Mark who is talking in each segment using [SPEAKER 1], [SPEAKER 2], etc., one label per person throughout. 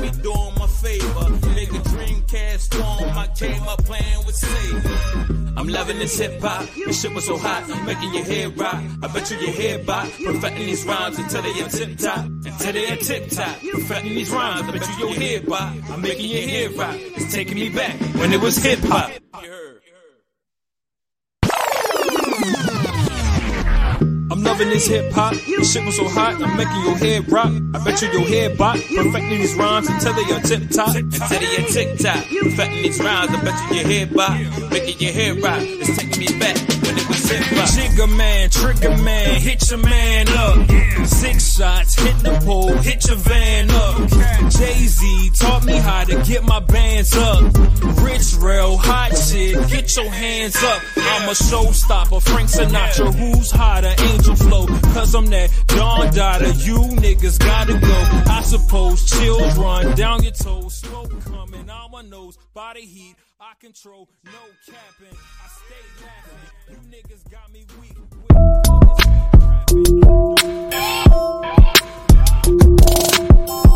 [SPEAKER 1] be doing my favor. Nigga I came up playing with Satan. I'm loving this hip hop, this shit was so hot, making your head rock. I bet you your head bop, perfecting these rhymes until they are tip top, until they are tip top. Perfecting these rhymes, I bet you your head bop, I'm making your head rock. It's taking me back when it was hip hop. Loving this hip hop. This shit was so hot, I'm making your head rock. I bet you your head bop. Perfecting these rhymes until they are tip top. Until they are tick tock. Perfecting these rhymes, I bet you your head bop. Making your head rock. It's taking me back when it was hip hop. Jigger man, trigger man, hit your man up. Six shots, hit the pole, hit your van up. Jay Z taught me how to get my bands up. Rich rail, hot shit, get your hands up. I'm a showstopper, Frank Sinatra, who's hotter? Angel flow, cause I'm that Don Dada. You niggas gotta go. I suppose chills run down your toes, smoke coming out my nose, body heat. I control, no capping. I stay laughing. You niggas got me weak. With.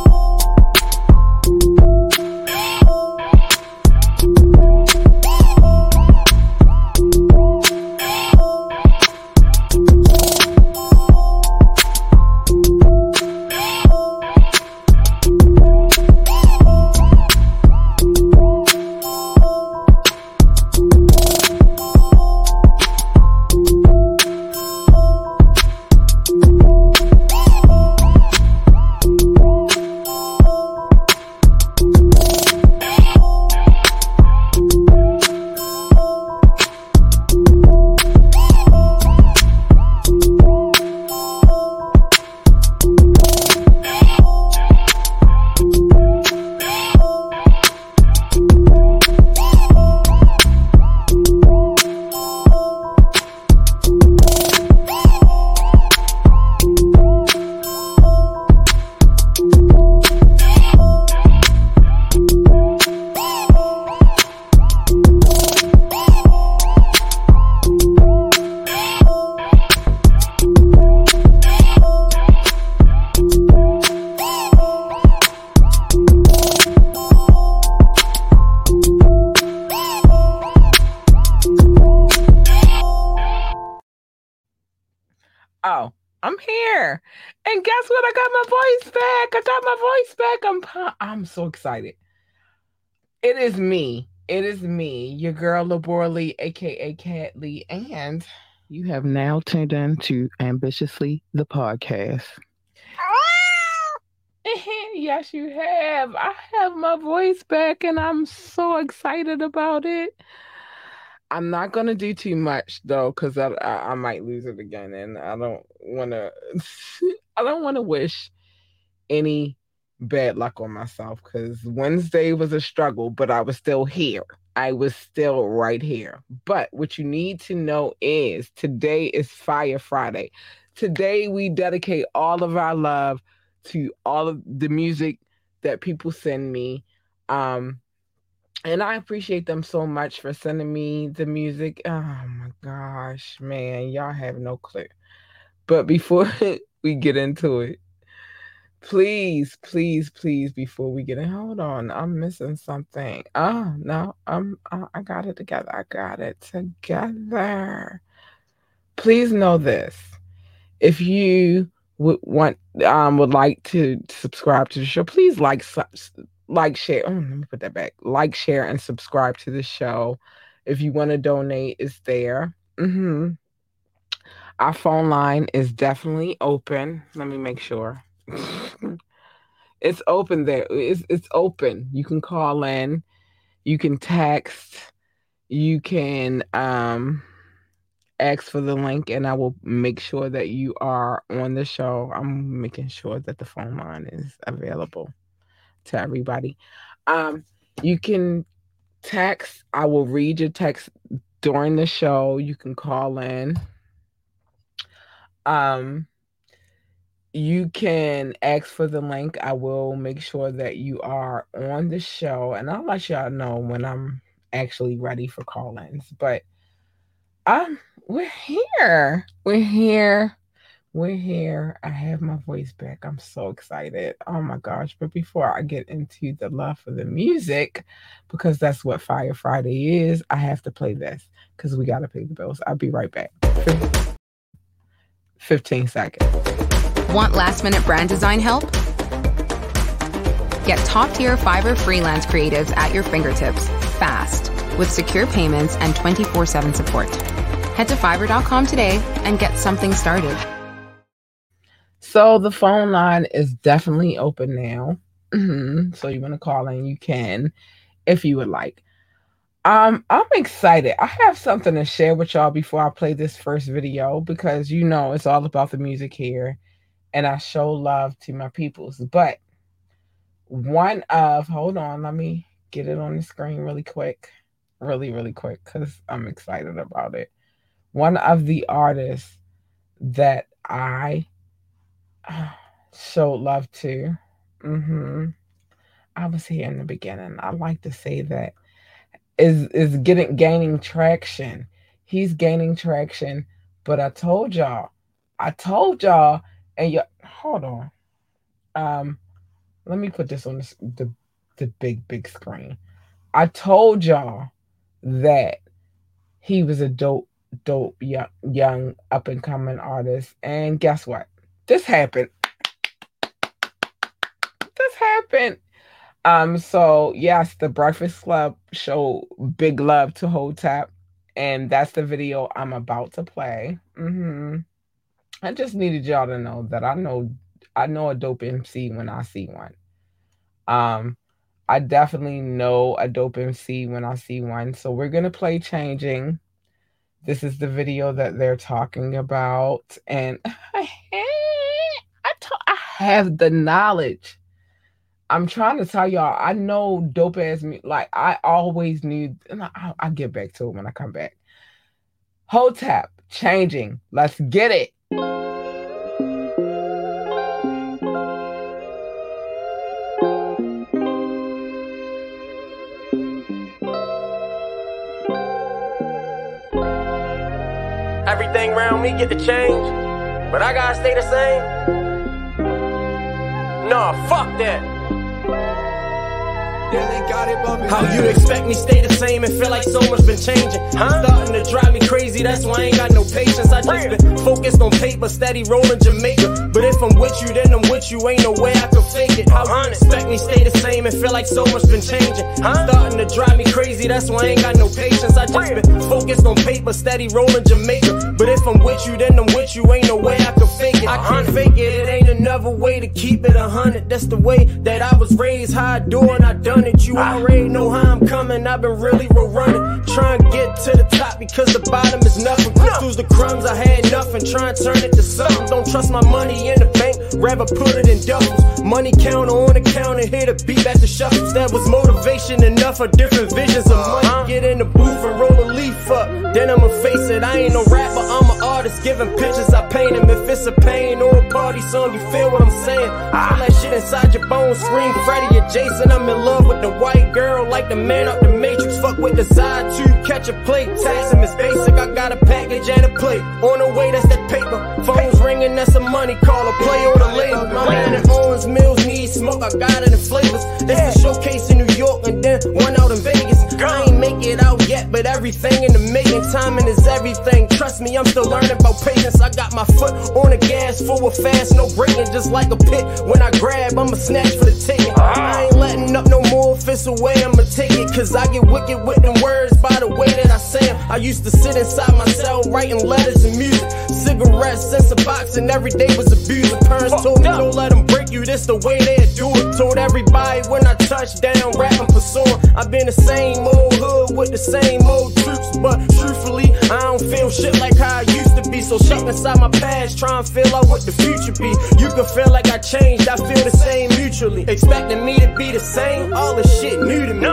[SPEAKER 2] I'm. And guess what? I got my voice back. I got my voice back. I'm I'm so excited. It is me. It is me, your girl Laborly, aka Cat Lee, and you have now tuned in to Ambitiously the podcast. yes, you have. I have my voice back, and I'm so excited about it. I'm not gonna do too much though, because I, I I might lose it again, and I don't want to. I don't want to wish any bad luck on myself because Wednesday was a struggle, but I was still here. I was still right here. But what you need to know is today is Fire Friday. Today we dedicate all of our love to all of the music that people send me. Um, and I appreciate them so much for sending me the music. Oh my gosh, man, y'all have no clue. But before we get into it, please, please, please, before we get in, hold on, I'm missing something. Oh no, I'm I, got it together. I got it together. Please know this: if you would want um would like to subscribe to the show, please like like share. Oh, let me put that back. Like, share, and subscribe to the show. If you want to donate, it's there. hmm Our phone line is definitely open. Let me make sure. it's open there. It's it's open. You can call in. You can text. You can um ask for the link and I will make sure that you are on the show. I'm making sure that the phone line is available to everybody. Um, you can text. I will read your text during the show. You can call in. Um, you can ask for the link. I will make sure that you are on the show, and I'll let y'all know when I'm actually ready for call-ins. But um, we're here. We're here. We're here. I have my voice back. I'm so excited. Oh my gosh. But before I get into the love for the music, because that's what Fire Friday is, I have to play this because we got to pay the bills. I'll be right back. 15 seconds.
[SPEAKER 3] Want last minute brand design help? Get top tier Fiverr freelance creatives at your fingertips fast with secure payments and 24 7 support. Head to fiverr.com today and get something started.
[SPEAKER 2] So the phone line is definitely open now. Mm-hmm. So you want to call in, you can if you would like. Um, I'm excited. I have something to share with y'all before I play this first video because you know it's all about the music here, and I show love to my peoples. But one of hold on, let me get it on the screen really quick, really, really quick, because I'm excited about it. One of the artists that I showed love to. Mm-hmm. I was here in the beginning. I like to say that is is getting gaining traction. He's gaining traction. But I told y'all, I told y'all, and you hold on. Um, let me put this on the, the the big big screen. I told y'all that he was a dope dope young young up and coming artist, and guess what? This happened. This happened. Um, so yes, the Breakfast Club show Big Love to Hotep, and that's the video I'm about to play. Mm-hmm. I just needed y'all to know that I know I know a dope MC when I see one. Um, I definitely know a dope MC when I see one. So we're gonna play changing. This is the video that they're talking about, and have the knowledge. I'm trying to tell y'all, I know dope ass me. Like I always knew, and I, will get back to it when I come back. Hotep changing. Let's get it.
[SPEAKER 4] Everything around me get to change, but I gotta stay the same. Nah, fuck that. How you expect me stay the same and feel like so much been changing? Huh? Starting to drive me crazy, that's why I ain't got no patience. I just been focused on paper, steady rolling Jamaica. But if I'm with you, then I'm with you, ain't no way I can fake it. How you expect me stay the same and feel like so much been changing? Huh? Starting to drive me crazy, that's why I ain't got no patience. I just been focused on paper, steady rolling Jamaica. But if I'm with you, then I'm with you, ain't no way I can fake it. I can't fake it, it ain't another way to keep it a hundred. That's the way that I was raised, how I do and I done it. You already know how I'm coming. I've been really roll running. Trying to get to the top because the bottom is nothing. Crystals the crumbs, I had nothing. Try and turn it to something. Don't trust my money in the bank, rather put it in duffels. Money counter on the counter, hit a beat at the shuffles. That was motivation enough for different visions of money. Uh-huh. Get in the booth and roll a leaf up. Then I'ma face it. I ain't no rapper, I'm an artist. Giving pictures, I paint them. If it's a pain or a party song, you feel what I'm saying? Feel that shit inside your bones. Scream Freddy or Jason. I'm in love with the white girl, like the man up the matrix. Fuck with the side to catch a plate. Tax him is basic. I got a package and a plate. On the way, that's that paper. Phones ringing, that's a money call. A play My man Owings Mills need smoke. I got it in flavors. This is showcase in New York and then one out in Vegas. I ain't make it out yet, but everything in the making. Timing is everything. Trust me, I'm still learning about patience. I got my foot on the gas, forward fast, no braking, just like a pit. When I grab, I'ma snatch for the ticket. I ain't letting up no more. It's away, I'ma take it. Cause I get wicked with them words by the way that I say them. I used to sit inside my cell writing letters and music. Cigarettes, sense of box, and every day was abusing. Parents told me don't let them break you, this the way they do it. Told everybody when I touch down, rapping, pursuing. I've been the same old hood with the same old troops. But truthfully, I don't feel shit like how I used to be. So stuck inside my past, try and feel out what the future be. You can feel like I changed, I feel the same mutually. Expecting me to be the same, all this shit new to me.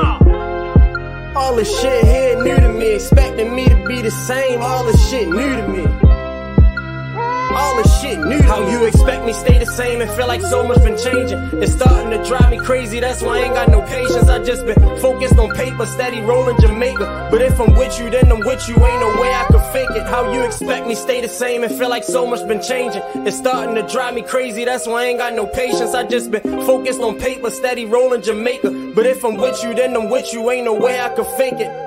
[SPEAKER 4] All this shit here new to me. Expecting me to be the same, all this shit new to me. All the shit new. How you expect me stay the same and feel like so much been changing? It's starting to drive me crazy, that's why I ain't got no patience. I just been focused on paper, steady rolling Jamaica. But if I'm with you, then I'm with you, ain't no way I can fake it. How you expect me stay the same and feel like so much been changing? It's starting to drive me crazy, that's why I ain't got no patience. I just been focused on paper, steady rolling Jamaica. But if I'm with you, then I'm with you, ain't no way I can fake it.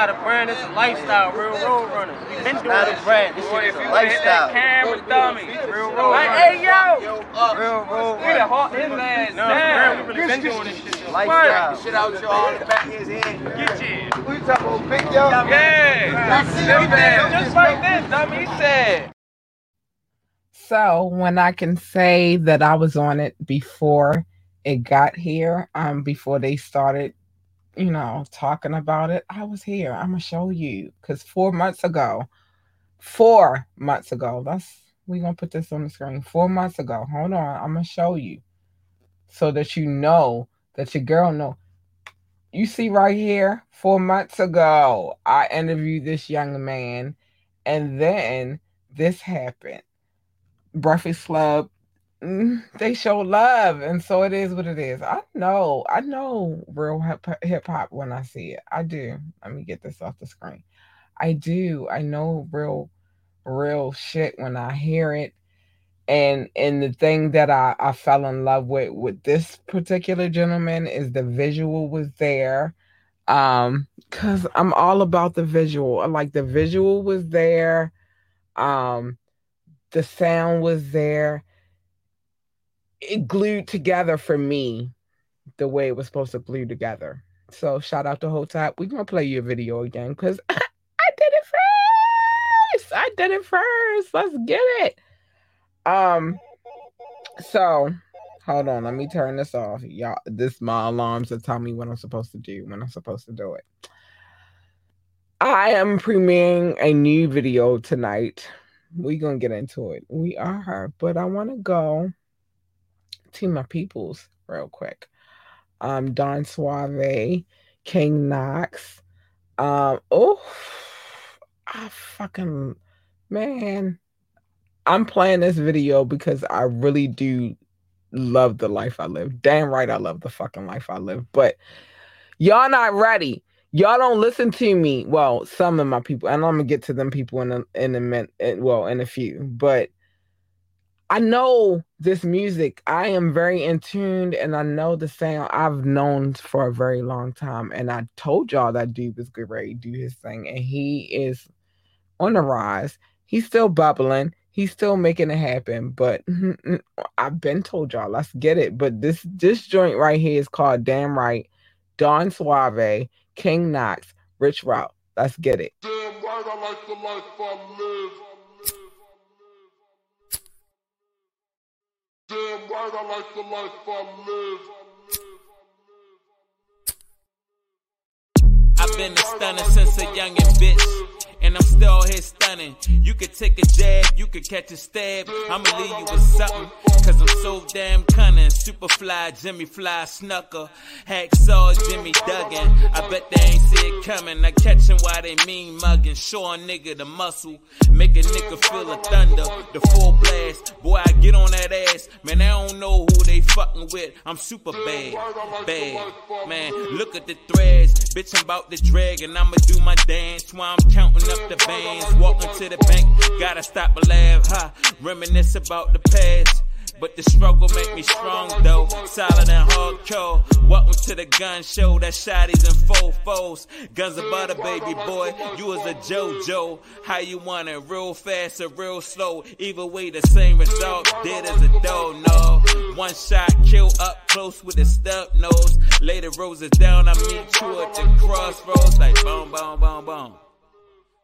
[SPEAKER 5] Not a brand, it's a lifestyle. Real road runners. We been doing
[SPEAKER 6] not
[SPEAKER 5] this
[SPEAKER 6] a brand. This shit is a lifestyle.
[SPEAKER 5] Hit that camera dummy. Real road runners. Hey, yo. Real road runners. We done hawk his ass no, down. We really been doing this shit.
[SPEAKER 6] Lifestyle. Shit out your all the back of his head.
[SPEAKER 5] Get you.
[SPEAKER 6] We talking about big yo.
[SPEAKER 5] Yeah. Just like this, dummy said.
[SPEAKER 2] So when I can say that I was on it before it got here, um, before they started you know, talking about it, I was here. I'm gonna show you because four months ago, four months ago, that's we're gonna put this on the screen. Four months ago, hold on, I'm gonna show you so that you know that your girl know. You see right here, four months ago, I interviewed this young man, and then this happened. Breakfast Club they show love and so it is what it is. I know i know real hip hop when i see it. I do. Let me get this off the screen. I do. I know real real shit when i hear it and and the thing that i i fell in love with with this particular gentleman is the visual was there um because i'm all about the visual. Like the visual was there um the sound was there it glued together for me the way it was supposed to glue together. So shout out to Hotep. We're gonna play your video again because I did it first. I did it first. Let's get it. Um so hold on, let me turn this off. Y'all this my alarms that tell me what I'm supposed to do when I'm supposed to do it. I am premiering a new video tonight. We're gonna get into it. We are, but I want to go to my peoples real quick. Um, Don Suave, King Knox. Um, oh, I fucking man. I'm playing this video because I really do love the life I live. Damn right, I love the fucking life I live. But y'all not ready. Y'all don't listen to me. Well, some of my people, and I'm gonna get to them people in a in a minute. Well, in a few, but I know this music. I am very in tuned and I know the sound I've known for a very long time. And I told y'all that dude was good ready to do his thing. And he is on the rise. He's still bubbling. He's still making it happen. But I've been told y'all, let's get it. But this this joint right here is called Damn Right. Don Suave, King Knox, Rich Route. Let's get it. Damn right, I like the life I live. Damn right, I like the life I live.
[SPEAKER 7] I've been a stunner since a youngin' bitch and I'm still here stunning. You could take a jab, you could catch a stab. I'ma leave you with something, cause I'm so damn cunning. Superfly, Jimmy Fly, Snuka, Hacksaw, Jimmy Duggan. I bet they ain't see it coming. I catch him while they mean mugging. Show a nigga the muscle, make a nigga feel a thunder, the full blast. Boy, I get on that ass, man, I don't know who they fucking with. I'm super bad, bad. Man, look at the threads, bitch, I'm about to drag, and I'ma do my dance while I'm counting up the bands, walking to the bank. Gotta stop and laugh, huh? Reminisce about the past. But the struggle make me strong though, solid and hardcore. Welcome to the gun show, that shotties and faux foes. Guns of butter, baby boy, you was a JoJo. How you want it, real fast or real slow? Either way, the same result, dead as a dough, no. One shot, kill up close with a stub nose. Lay the roses down, I meet you at the crossroads, like boom, boom, boom, boom.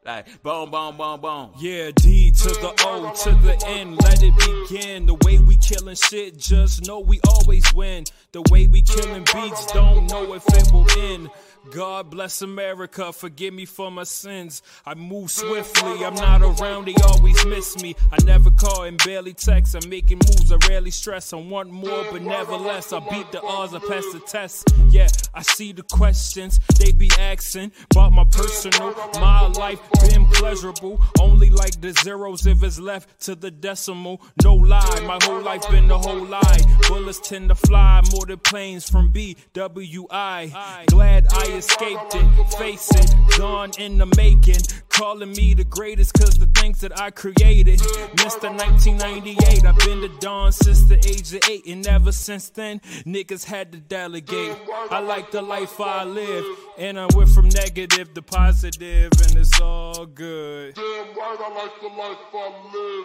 [SPEAKER 7] Like boom, boom, boom, boom.
[SPEAKER 1] Yeah, D to the O to the N, let it begin. The way we killing shit, just know we always win. The way we killing beats, don't know if it will end. God bless America, forgive me for my sins. I move mm. swiftly, I'm not around, they always miss me. I never call and barely text, I'm making moves, I rarely stress. I want more, but never less. I beat the odds, I pass the test. Yeah, I see the questions they be asking about my personal. My life been pleasurable, only like the zeros if it's left to the decimal. No lie, my whole life been the whole lie. Bullets tend to fly more than planes from BWI. Glad I escaped it, face it, gone in the making. Calling me the greatest cause the things that I created. Mr. 1998, I've been the dawn since the age of eight, and ever since then, niggas had to delegate. I like the life I live, and I went from negative to positive, and it's all good.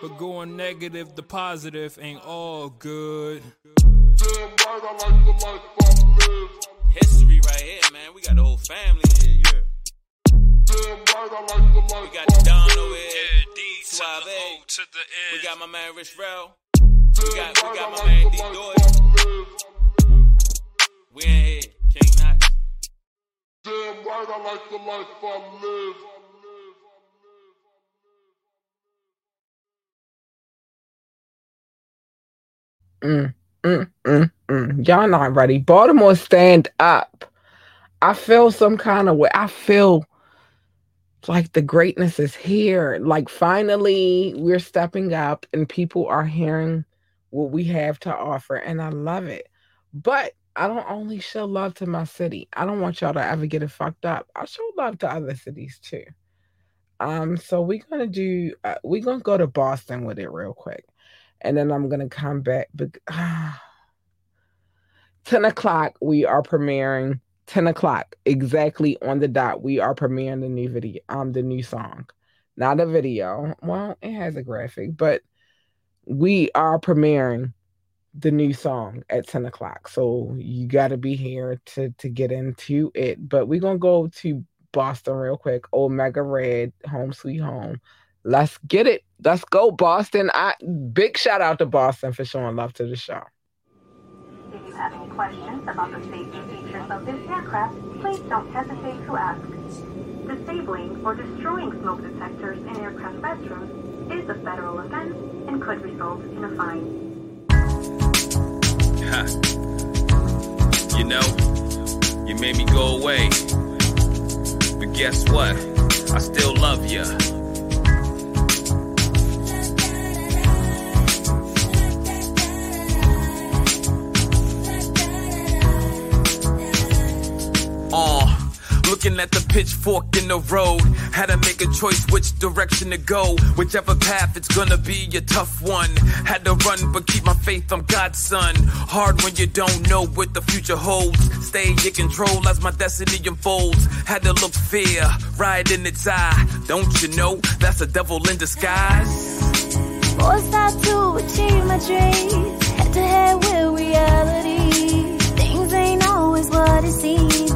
[SPEAKER 1] But going negative to positive ain't all good.
[SPEAKER 8] History right here, man. We got the whole family here, yeah. We got Don over here,
[SPEAKER 1] Yeah, D to the
[SPEAKER 8] Suave.
[SPEAKER 1] O to the N.
[SPEAKER 8] We got my man Rich Rel. We got we got my man D Doy. We in here, King Knox. Damn right, I like the life I live.
[SPEAKER 2] Mm, mm, mm, mm. Y'all not ready. Baltimore, stand up. I feel some kind of way. I feel like the greatness is here. Like finally, we're stepping up and people are hearing what we have to offer, and I love it. But I don't only show love to my city. I don't want y'all to ever get it fucked up. I show love to other cities too. Um, so we're gonna do. Uh, we're gonna go to Boston with it real quick, and then I'm gonna come back. But ten o'clock, we are premiering. Ten o'clock, exactly on the dot. We are premiering the new video. Um, the new song, not a video. Well, it has a graphic, but we are premiering the new song at 10 o'clock. So you got to be here to to get into it. But we're gonna go to Boston real quick. Omega Red, Home Sweet Home. Let's get it. Let's go, Boston. I big shout out to Boston for showing love to the show.
[SPEAKER 9] If you have any questions about the safety features of this aircraft, please don't hesitate to ask. Disabling or destroying smoke detectors in aircraft restrooms is a federal offense and could result in a fine.
[SPEAKER 8] Ha. You know, you made me go away. But guess what? I still love ya. Looking at the pitchfork in the road. Had to make a choice which direction to go. Whichever path, it's gonna be a tough one. Had to run, but keep my faith, I'm God's son. Hard when you don't know what the future holds. Stay in control as my destiny unfolds. Had to look fear right in its eye. Don't you know that's a devil in disguise?
[SPEAKER 10] Forced out to achieve my dreams, head to head with reality. Things ain't always what it seems,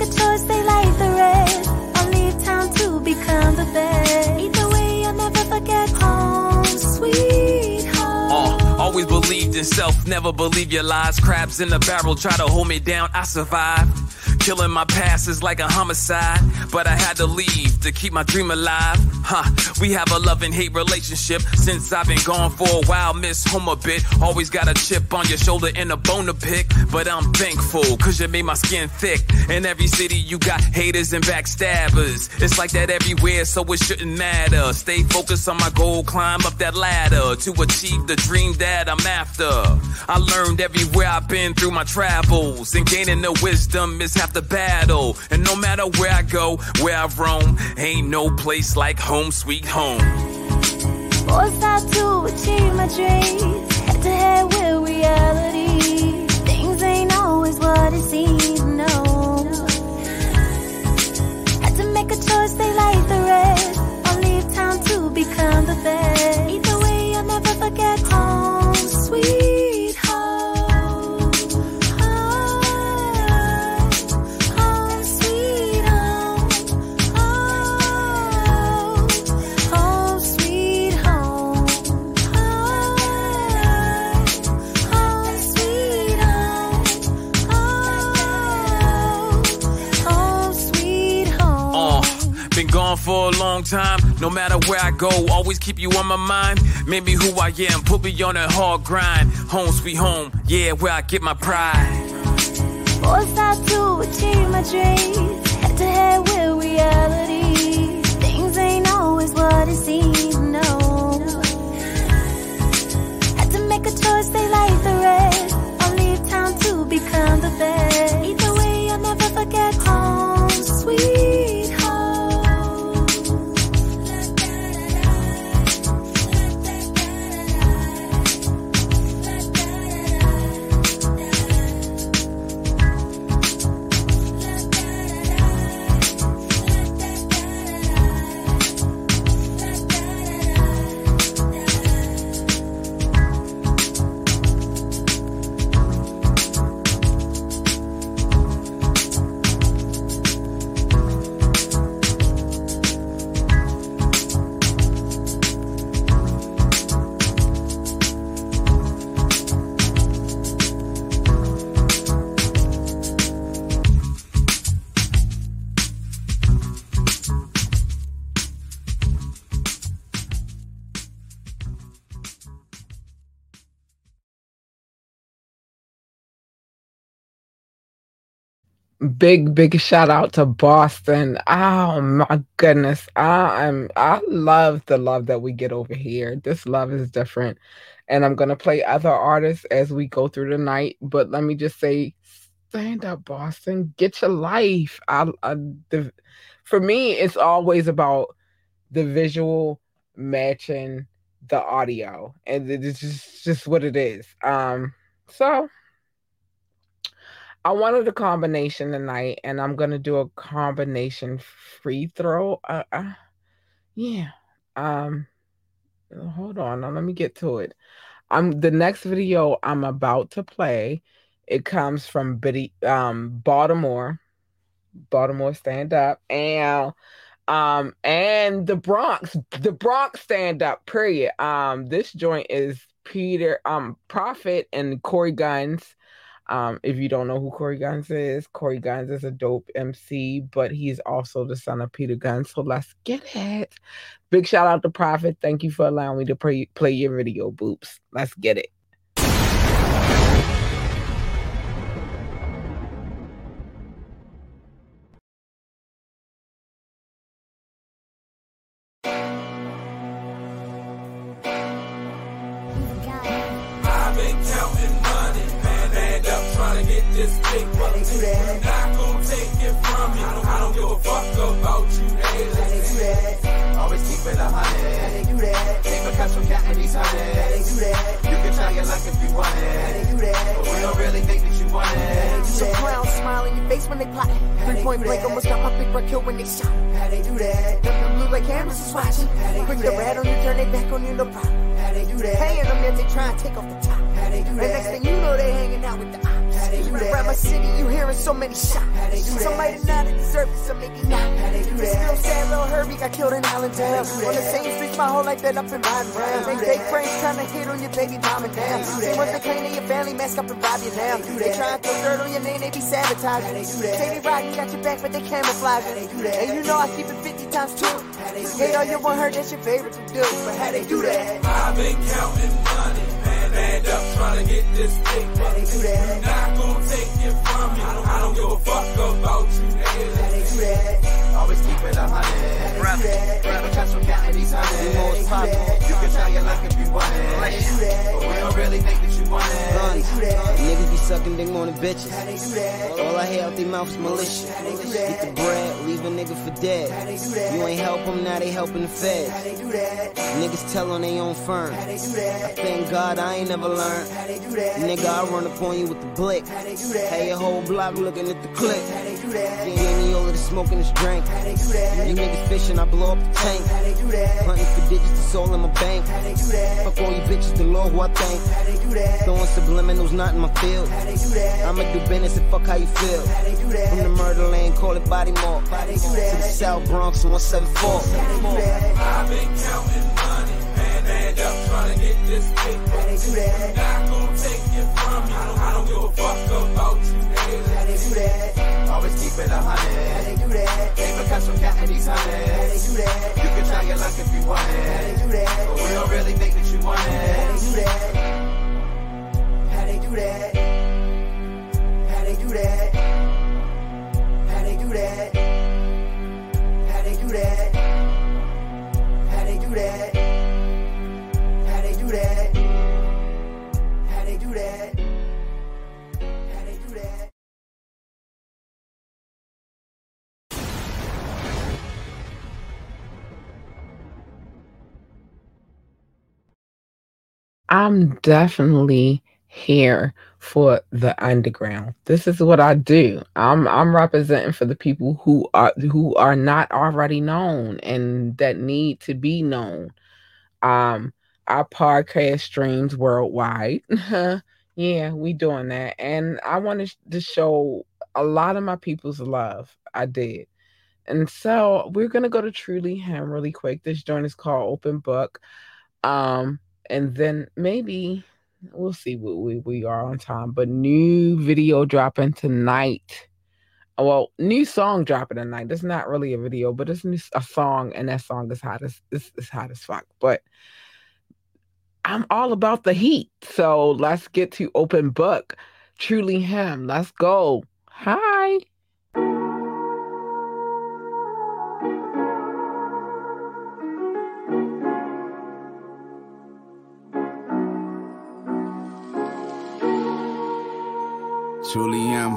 [SPEAKER 10] make a choice, they like the rest. Or leave town to become the best. Either way, I'll never forget home, sweet home.
[SPEAKER 8] Uh, always believed in self, never believe your lies. Crabs in the barrel try to hold me down, I survived. Killing my past is like a homicide, but I had to leave to keep my dream alive. Huh, we have a love and hate relationship since I've been gone for a while. Miss home a bit, always got a chip on your shoulder and a bone to pick. But I'm thankful, cause you made my skin thick. In every city, you got haters and backstabbers. It's like that everywhere, so it shouldn't matter. Stay focused on my goal, climb up that ladder to achieve the dream that I'm after. I learned everywhere I've been through my travels, and gaining the wisdom is half the battle. And no matter where I go, where I roam, ain't no place like home, sweet home.
[SPEAKER 10] Forced out to achieve my dreams, head to head with reality. Things ain't always what it seems, no. Had to make a choice, they like the rest. Or leave town to become the best. Either way, I'll never forget home, sweet
[SPEAKER 8] for a long time. No matter where I go, always keep you on my mind. Maybe who I am, put me on a hard grind. Home sweet home, yeah, where I get my pride.
[SPEAKER 10] Forced out to achieve my dreams, head to head with reality. Things ain't always what it seems, no. Had to make a choice, they like the rest, or leave town to become the best.
[SPEAKER 2] Big big shout out to boston. Oh my goodness. I am i love the love that we get over here. This love is different. And i'm gonna play other artists as we go through the night but let me just say stand up boston. Get your life. I, I the, for me it's always about the visual matching the audio and it's just, just what it is. Um so I wanted a combination tonight, and I'm gonna do a combination free throw. Uh, uh, yeah. Um, hold on. Let me get to it. I'm the next video I'm about to play. It comes from Biddy, um, Baltimore, Baltimore stand up, and um, and the Bronx, the Bronx stand up. Period. Um, this joint is Peter, um, Prophet and Cory Gunz. Um, if you don't know who Cory Gunz is, Cory Gunz is a dope MC, but he's also the son of Peter Gunz. So let's get it. Big shout out to Prophet. Thank you for allowing me to play, play your video, Boops. Let's get it.
[SPEAKER 11] Big money. I'm not gonna take it from you. I don't give a fuck about you, haters.
[SPEAKER 5] Always keep it a hundred. They do that. Keep a cash from counting these hundreds. They do that. You can try your luck if you want it. They do that. But we don't really think that you want it.
[SPEAKER 12] Some clown smile in your face when they plot. Three point blank almost got my big buck killed when they shot.
[SPEAKER 5] How they do that?
[SPEAKER 12] Them blue like cameras is watching. Quick the rat on you, turn they back on you, no problem.
[SPEAKER 5] How they do that?
[SPEAKER 12] Paying them yet they try and take off the top.
[SPEAKER 5] How they do that?
[SPEAKER 12] And next thing you know, they hanging out with the ops. Around my city, you hearing so many shots.
[SPEAKER 5] they do that?
[SPEAKER 12] Some might have not deserved it, some maybe not.
[SPEAKER 5] How they do
[SPEAKER 12] This
[SPEAKER 5] that?
[SPEAKER 12] real sad little Herbie got killed in Allentown.
[SPEAKER 5] How they do
[SPEAKER 12] On the
[SPEAKER 5] that?
[SPEAKER 12] same streets my whole life been up and riding around. They fake friends trying to hit on your baby mama down. They want to clean your family, mask up and rob you now. They try to throw dirt on your name, they be sabotaging.
[SPEAKER 5] they do that?
[SPEAKER 12] Say they rockin', got your back, but they camouflage
[SPEAKER 5] they
[SPEAKER 12] it.
[SPEAKER 5] do that?
[SPEAKER 12] And you know I keep it 50 times two.
[SPEAKER 5] they do
[SPEAKER 12] Hate all
[SPEAKER 5] that?
[SPEAKER 12] you want her, that's your favorite to do. But how they do that?
[SPEAKER 11] I've been counting money, man, up trying to get this big money.
[SPEAKER 5] They do that?
[SPEAKER 11] I'm not gonna take it from you. I don't give a fuck about you, haters.
[SPEAKER 5] How they do that? Always keep it a hundred.
[SPEAKER 12] How they do that?
[SPEAKER 5] Keep a cash from counting these hundreds. They do that. You can try your luck if you want it. They do that? But we don't really think that
[SPEAKER 12] that?
[SPEAKER 13] Niggas be sucking dick more than bitches. All I hear out their mouth is militia. Get the bread, leave a nigga for dead. You ain't help them, now they helping the feds. Niggas tell on they own firm.
[SPEAKER 5] That?
[SPEAKER 13] Thank God I ain't never learned. Nigga, I run up on you with the blick. Hey, your whole block looking at the clip. Gave me all of the smoke and this drink. You niggas fishing, I blow up the tank. Hunting for digits, it's all in my bank. Fuck all you bitches, the Lord who I thank. Throwing subliminals, not in my field. I'ma do business and fuck how you feel. From the murder lane, call it body
[SPEAKER 5] do
[SPEAKER 13] To the? South Bronx, 174.
[SPEAKER 5] How they do?
[SPEAKER 11] I've been counting money, man, and up trying to get this
[SPEAKER 5] that?
[SPEAKER 11] Not gonna take it from you.
[SPEAKER 2] I'm definitely here for the underground. This is what I do. I'm I'm representing for the people who are who are not already known and that need to be known. Um our podcast streams worldwide. yeah, we doing that. And I wanted to show a lot of my people's love. I did. And so we're gonna go to Truly Him really quick. This joint is called Open Book. Um and then maybe we'll see what we, we are on time. But new video dropping tonight. Well, new song dropping tonight. It's not really a video, but it's new, a song, and that song is hot as this is hot as fuck. But I'm all about the heat. So let's get to open book. Truly him. Let's go. Hi.
[SPEAKER 14] truly am.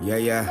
[SPEAKER 14] Yeah, yeah.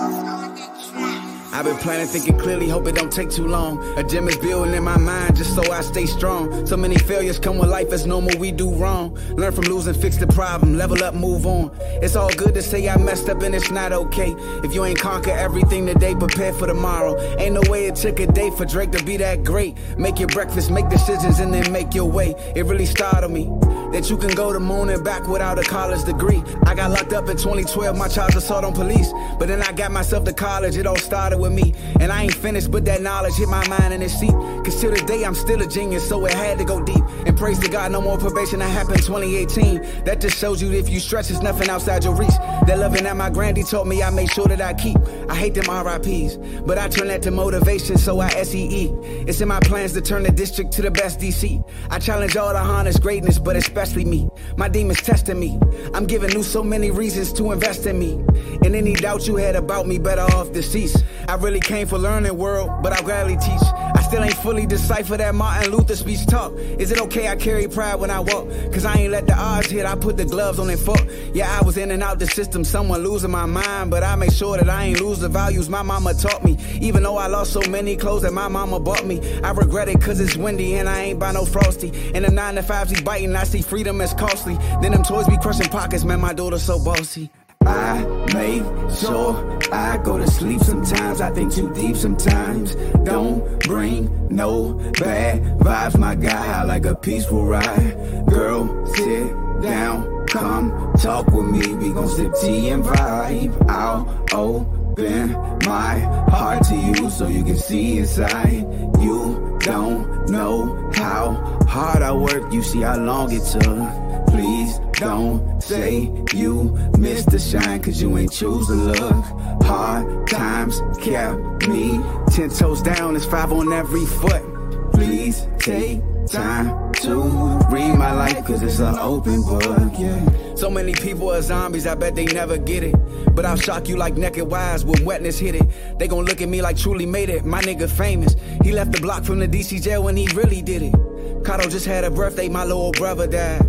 [SPEAKER 14] On the track. I've been planning, thinking clearly, hope it don't take too long. A gym is building in my mind just so I stay strong. So many failures come with life, it's normal, we do wrong. Learn from losing, fix the problem, level up, move on. It's all good to say I messed up and it's not okay. If you ain't conquer everything today, prepare for tomorrow. Ain't no way it took a day for Drake to be that great. Make your breakfast, make decisions, and then make your way. It really startled me that you can go to moon and back without a college degree. I got locked up in 2012, my charge assault on police. But then I got myself to college, it all started with me. And I ain't finished, but that knowledge hit my mind in its seat. Cause till this day, I'm still a genius, so it had to go deep. And praise to God, no more probation that happened 2018. That just shows you if you stretch, it's nothing outside your reach. That loving that my grandy taught me, I make sure that I keep. I hate them RIPs, but I turn that to motivation, so I SEE. It's in my plans to turn the district to the best DC. I challenge all the harness greatness, but especially me. My demons testing me. I'm giving you so many reasons to invest in me. And any doubt you had about me, better off deceased. I really came for learning world, but I'll gladly teach. I still ain't fully decipher that Martin Luther speech talk. Is it okay I carry pride when I walk? Cause I ain't let the odds hit, I put the gloves on and fuck. Yeah, I was in and out the system, someone losing my mind, but I make sure that I ain't lose the values my mama taught me. Even though I lost so many clothes that my mama bought me, I regret it cause it's windy and I ain't buy no frosty. And the nine to fives be biting, I see freedom is costly. Then them toys be crushing pockets, man, my daughter's so bossy. I make sure I go to sleep sometimes. I think too deep sometimes. Don't bring no bad vibes, my guy. I like a peaceful ride. Girl, sit down, come talk with me. We gon' sip tea and vibe. I'll open my heart to you so you can see inside. You don't know how hard I work. You see how long it took. Please don't say you missed the shine cause you ain't choose to look. Hard times kept me ten toes down, it's five on every foot. Please take time to read my life cause it's an open book, yeah. So many people are zombies, I bet they never get it. But I'll shock you like naked wise when wetness hit it. They gon' look at me like truly made it. My nigga famous. He left the block from the DC jail when he really did it. Kato just had a birthday, my little brother died.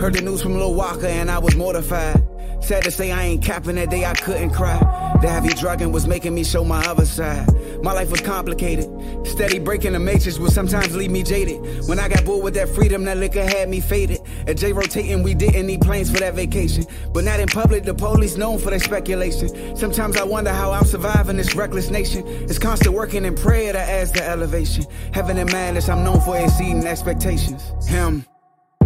[SPEAKER 14] Heard the news from Lil Walker and I was mortified. Sad to say I ain't capping that day I couldn't cry. The heavy drugging was making me show my other side. My life was complicated. Steady breaking the matrix would sometimes leave me jaded. When I got bored with that freedom, that liquor had me faded. At J rotating, we didn't need planes for that vacation. But not in public, the police known for their speculation. Sometimes I wonder how I'm surviving this reckless nation. It's constant working and prayer that adds to elevation. Heaven and madness, I'm known for exceeding expectations. Him.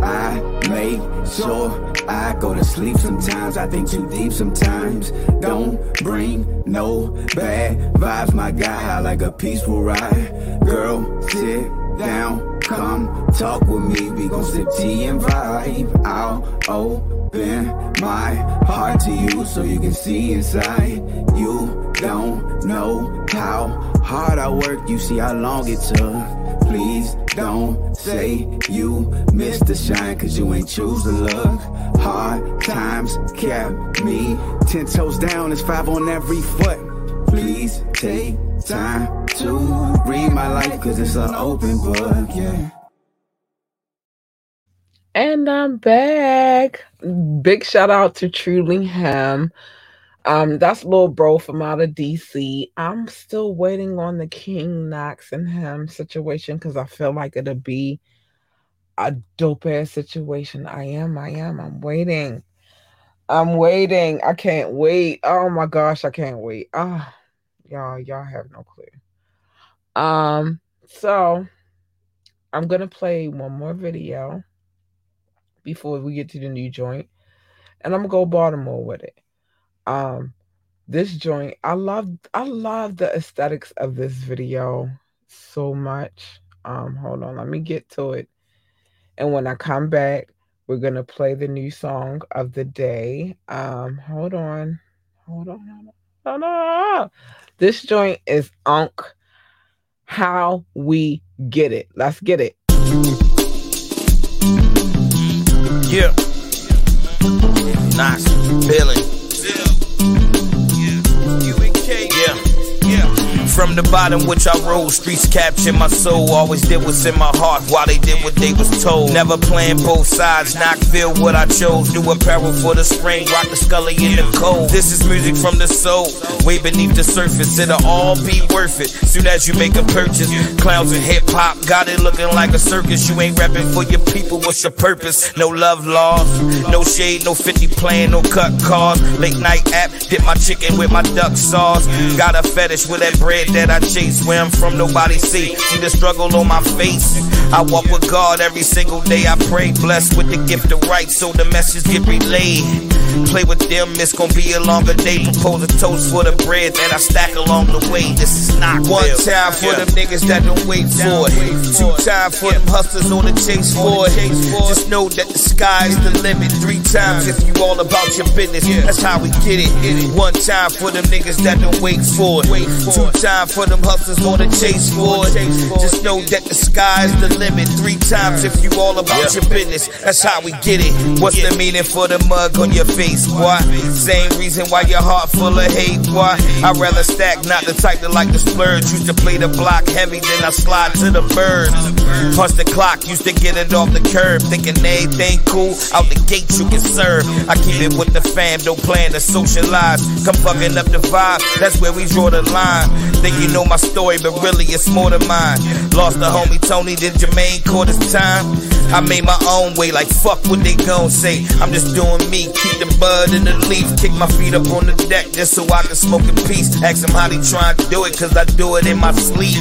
[SPEAKER 14] I make sure I go to sleep sometimes. I think too deep sometimes. Don't bring no bad vibes, my guy. I like a peaceful ride. Girl, sit down, Come talk with me, we gon' sip tea and vibe. I'll open my heart to you so you can see inside. You don't know how hard I work, you see how long it took. Please don't say you missed the shine, cause you ain't choose to look. Hard times kept me ten toes down, it's five on every foot. Please take time to read my life, cause it's an open book, yeah.
[SPEAKER 2] And I'm back. Big shout out to Truly Him. Um, that's little bro from out of DC. I'm still waiting on the King Knox and him situation because I feel like it'll be a dope ass situation. I am, I am, I'm waiting. I'm waiting. I can't wait. Oh my gosh, I can't wait. Ah, y'all, y'all have no clue. Um, so I'm gonna play one more video before we get to the new joint, and I'm gonna go Baltimore with it. Um, this joint, I love, I love the aesthetics of this video so much. Um, hold on, let me get to it, and when I come back, we're gonna play the new song of the day. Um, hold on, hold on, hold on. This joint is Unk. How we get it? Let's get it.
[SPEAKER 15] Yeah. Nice. Billing. From the bottom which I rose, streets capture my soul. Always did what's in my heart while they did what they was told. Never playing both sides, Knoxville what I chose. New apparel for the spring, rock the scully in the cold. This is music from the soul, way beneath the surface. It'll all be worth it. Soon as you make a purchase, clowns and hip hop got it looking like a circus. You ain't rapping for your people, what's your purpose? No love lost, no shade, no 50 plan, no cut cars. Late night app, dip my chicken with my duck sauce. Got a fetish with that bread that I chase. Where I'm from, nobody see. See the struggle on my face. I walk with God every single day. I pray, blessed with the gift of right, so the message get relayed. Play with them, it's gonna be a longer day. Propose a toast for the bread that I stack along the way. This is not one time for them niggas that don't wait for it. Two time for them hustlers on the chase for it. Just know that the sky's the limit. Three times if you all about your business. That's how we get it. One time for them niggas that don't wait for it. Two time for them hustlers on the chase for it. Just know that the sky's the limit. Three times if you all about your business. That's how we get it. What's the meaning for the mug on your face, boy? Same reason why your heart full of hate, boy. I'd rather stack, not the type that like to splurge. Used to play the block heavy, then I slide to the birds. Punch the clock, used to get it off the curb. Thinking everything cool, out the gate you can serve. I keep it with the fam, don't plan to socialize. Come fucking up the vibe, that's where we draw the line. Think you know my story, but really it's more than mine. Lost the homie Tony, then Jermaine caught his time. I made my own way, like fuck what they gon' say. I'm just doing me, keep the bud in the leaf, kick my feet up on the deck just so I can smoke in peace. Ask them how they tryin' to do it, cause I do it in my sleep.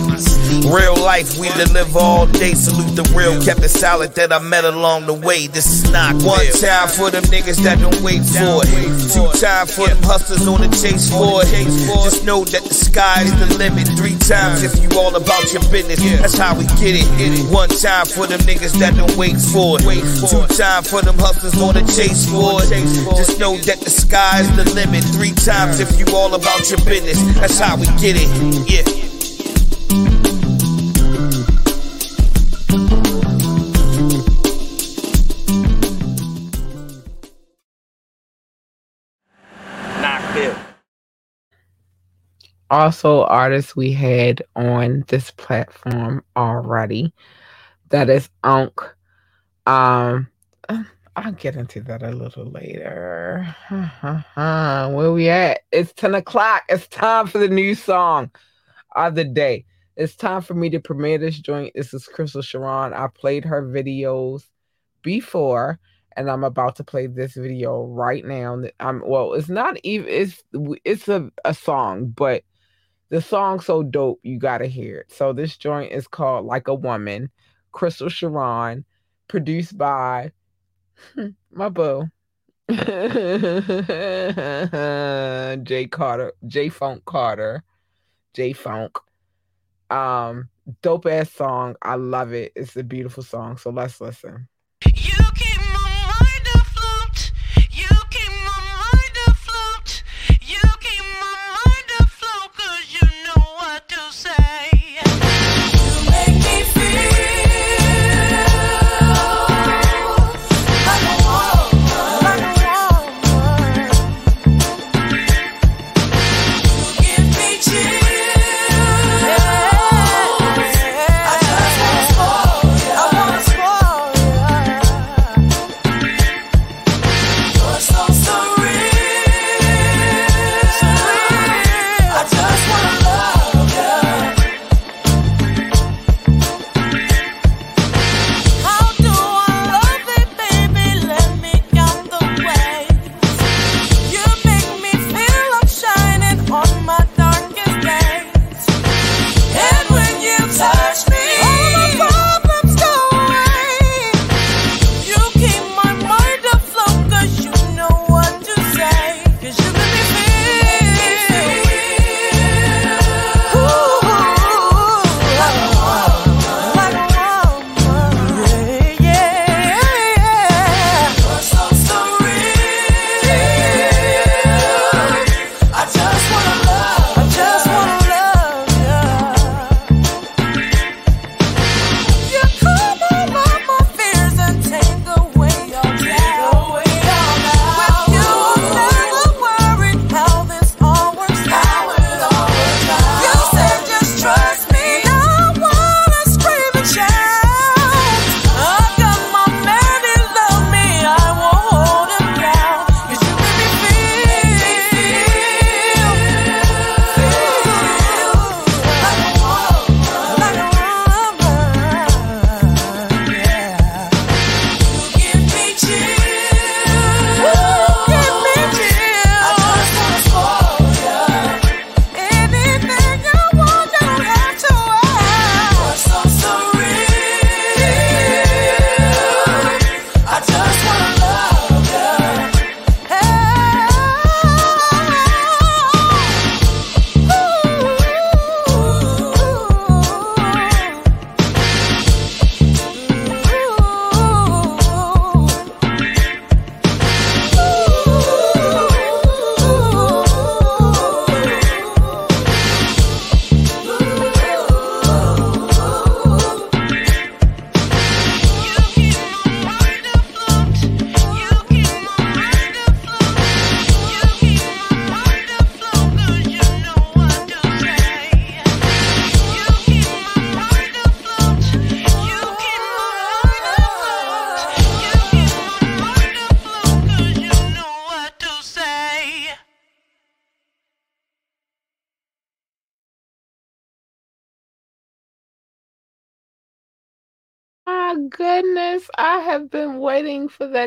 [SPEAKER 15] Real life, we live all day. Salute the real, kept it solid that I met along the way. This is not one time for them niggas that don't wait for it. Two time for them hustlers on the chase for it. Just know that the sky is the limit. Three times if you all about your business. That's how we get it. One time for them niggas that don't wait for it. Two time for them hustlers on the chase for it. Just know that the sky is the limit. Three times if you all about your business. That's how we get it. Yeah.
[SPEAKER 2] Also artists we had on this platform already. That is Unk. Um, I'll get into that a little later. Where we at? It's 10 o'clock. It's time for the new song of the day. It's time for me to premiere this joint. This is Crystal Sharon. I played her videos before, and I'm about to play this video right now. I'm well, it's not even it's it's a, a song, but the song's so dope, you gotta hear it. So this joint is called Like a Woman, Crystal Sharon, produced by my boo. Jay Carter, J Funk Carter, J Funk. Um,
[SPEAKER 16] Dope ass song. I love it. It's a beautiful song. So let's listen.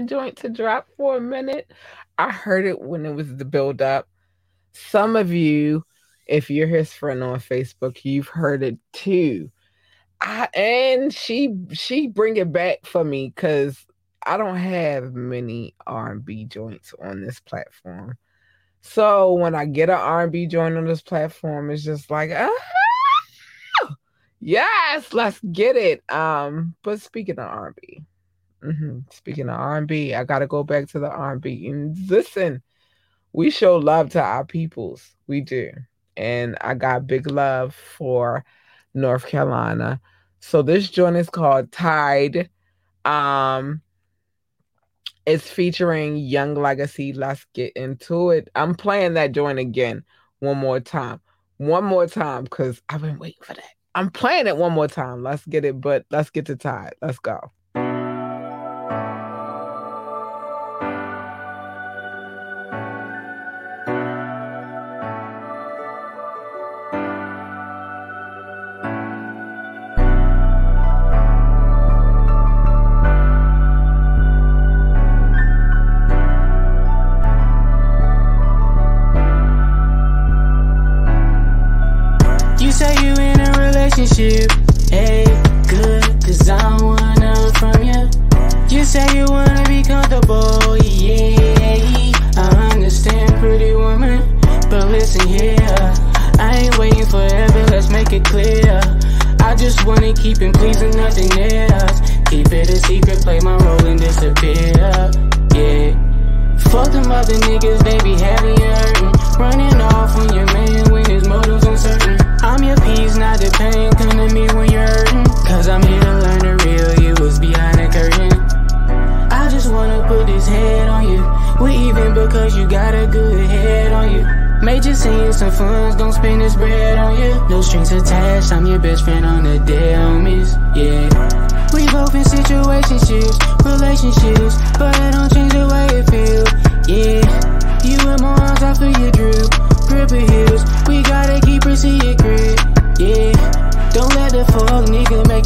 [SPEAKER 16] Joint to drop for a minute. I heard it when it was the build up. Some of you, if you're his friend on Facebook, you've heard it too. I, and she she bring it back for me because I don't have many R&B joints on this platform. So when I get an R&B joint on this platform, it's just like ah, yes, let's get it. Um, but speaking of R&B, mhm, speaking of R&B, I gotta go back to the R&B and listen. We show love to our peoples, we do, and I got big love for North Carolina. So this joint is called Tide. Um, it's featuring Young Legacy. Let's get into it. I'm playing that joint again one more time. One more time because I've been waiting for that. I'm playing it one more time. Let's get it, but let's get to Tide. Let's go.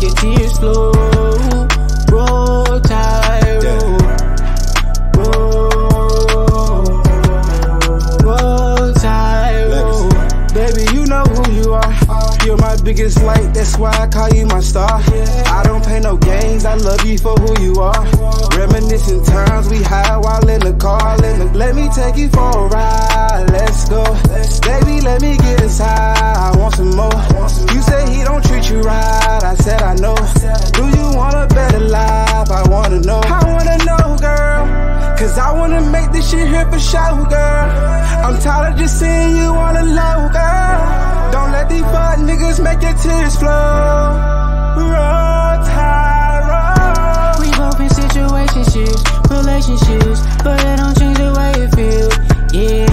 [SPEAKER 17] Your tears flow. Roll tide, roll. Roll tide, roll.
[SPEAKER 18] Baby, you know who you are. You're my biggest light, that's why I call you my star. I don't play no games, I love you for who you are. Reminiscing times we high while in the car. Let me, take you for a ride, let's go. Baby, let me get inside, I want some more. You say he don't treat you right, said I know. Do you want a better life? I wanna know. I wanna know, girl. Cause I wanna make this shit here for show, girl. I'm tired of just seeing you on the low, girl. Don't let these fuck niggas make your tears flow. Roll tide, roll.
[SPEAKER 17] We both in situationships, relationships, but it don't change the way it feel. Yeah,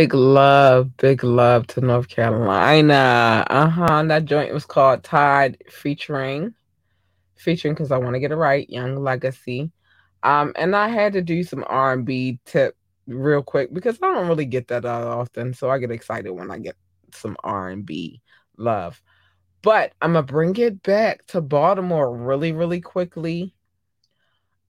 [SPEAKER 2] Big love, big love to North Carolina. Uh huh. That joint was called Tide featuring, featuring because I want to get it right. Young Legacy. Um, and I had to do some R and B tip real quick because I don't really get that that often. So I get excited when I get some R and B love. But I'm gonna bring it back to Baltimore really, really quickly.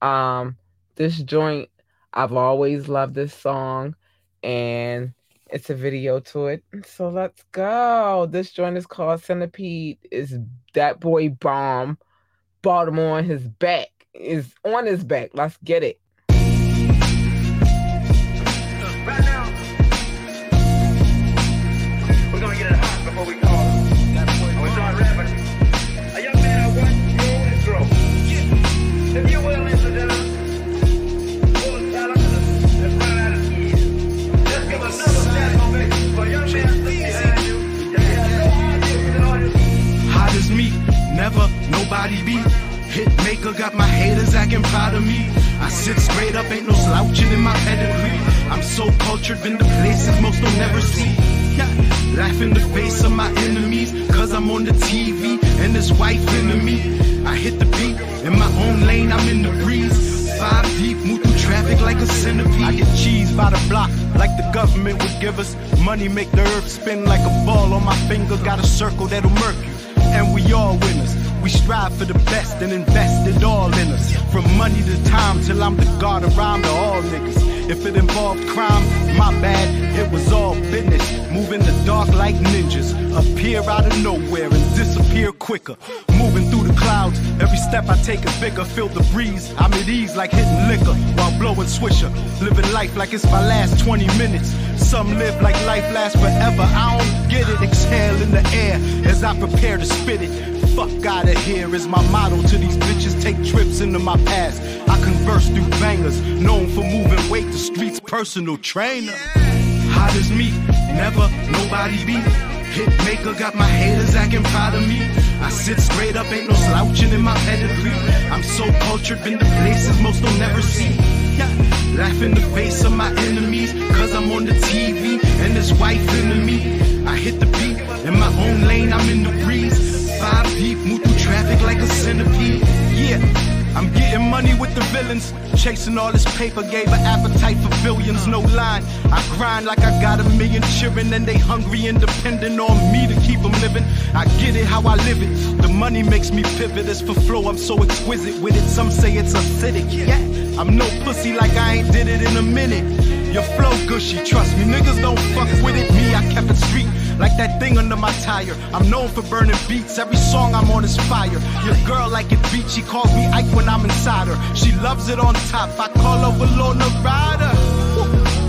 [SPEAKER 2] Um, this joint, I've always loved this song, and it's a video to it. So let's go. This joint is called Centipede. Is that boy bomb? Baltimore on his back is on his back. Let's get it.
[SPEAKER 19] Nobody beat. Hit maker got my haters acting proud of me. I sit straight up, ain't no slouching in my pedigree. I'm so cultured, been to places most don't never see. Yeah. Laugh in the face of my enemies, cause I'm on the TV and this wife into me. I hit the beat in my own lane, I'm in the breeze. Five deep, move through traffic like a centipede. I get cheese by the block, like the government would give us. Money make the earth spin like a ball on my finger. Got a circle that'll murk you, and we all winners. We strive for the best and invest it all in us. From money to time till I'm the god of rhyme to all niggas. If it involved crime, my bad, it was all business. Move in the dark like ninjas. Appear out of nowhere and disappear quicker. Moving through the clouds, every step I take is bigger. Feel the breeze, I'm at ease like hitting liquor while blowing swisher. Living life like it's my last 20 minutes. Some live like life lasts forever. I don't get it. Exhale in the air as I prepare to spit it. Fuck out of here is my motto to these bitches. Take trips into my past. I converse through bangers, known for moving weight. The streets personal trainer. Hot as me, never nobody beat. Hit maker got my haters acting proud of me. I sit straight up, ain't no slouching in my pedigree. I'm so cultured, been to places most don't never see. Yeah. Laugh in the face of my enemies, cause I'm on the TV and this wife into me. I hit the beat in my own lane, I'm in the breeze. Deep, move through traffic like a centipede. Yeah. I'm getting money with the villains. Chasing all this paper gave an appetite for billions, no line. I grind like I got a million children and they hungry and depending on me to keep them living. I get it how I live it. The money makes me pivot. As for flow, I'm so exquisite with it. Some say it's acidic. Yeah, I'm no pussy like I ain't did it in a minute. Your flow gushy, trust me, niggas don't fuck with it. Me, I kept it street like that thing under my tire. I'm known for burning beats. Every song I'm on is fire. Your girl like it beat. She calls me Ike when I'm inside her. She loves it on top. I call her Walona Rider.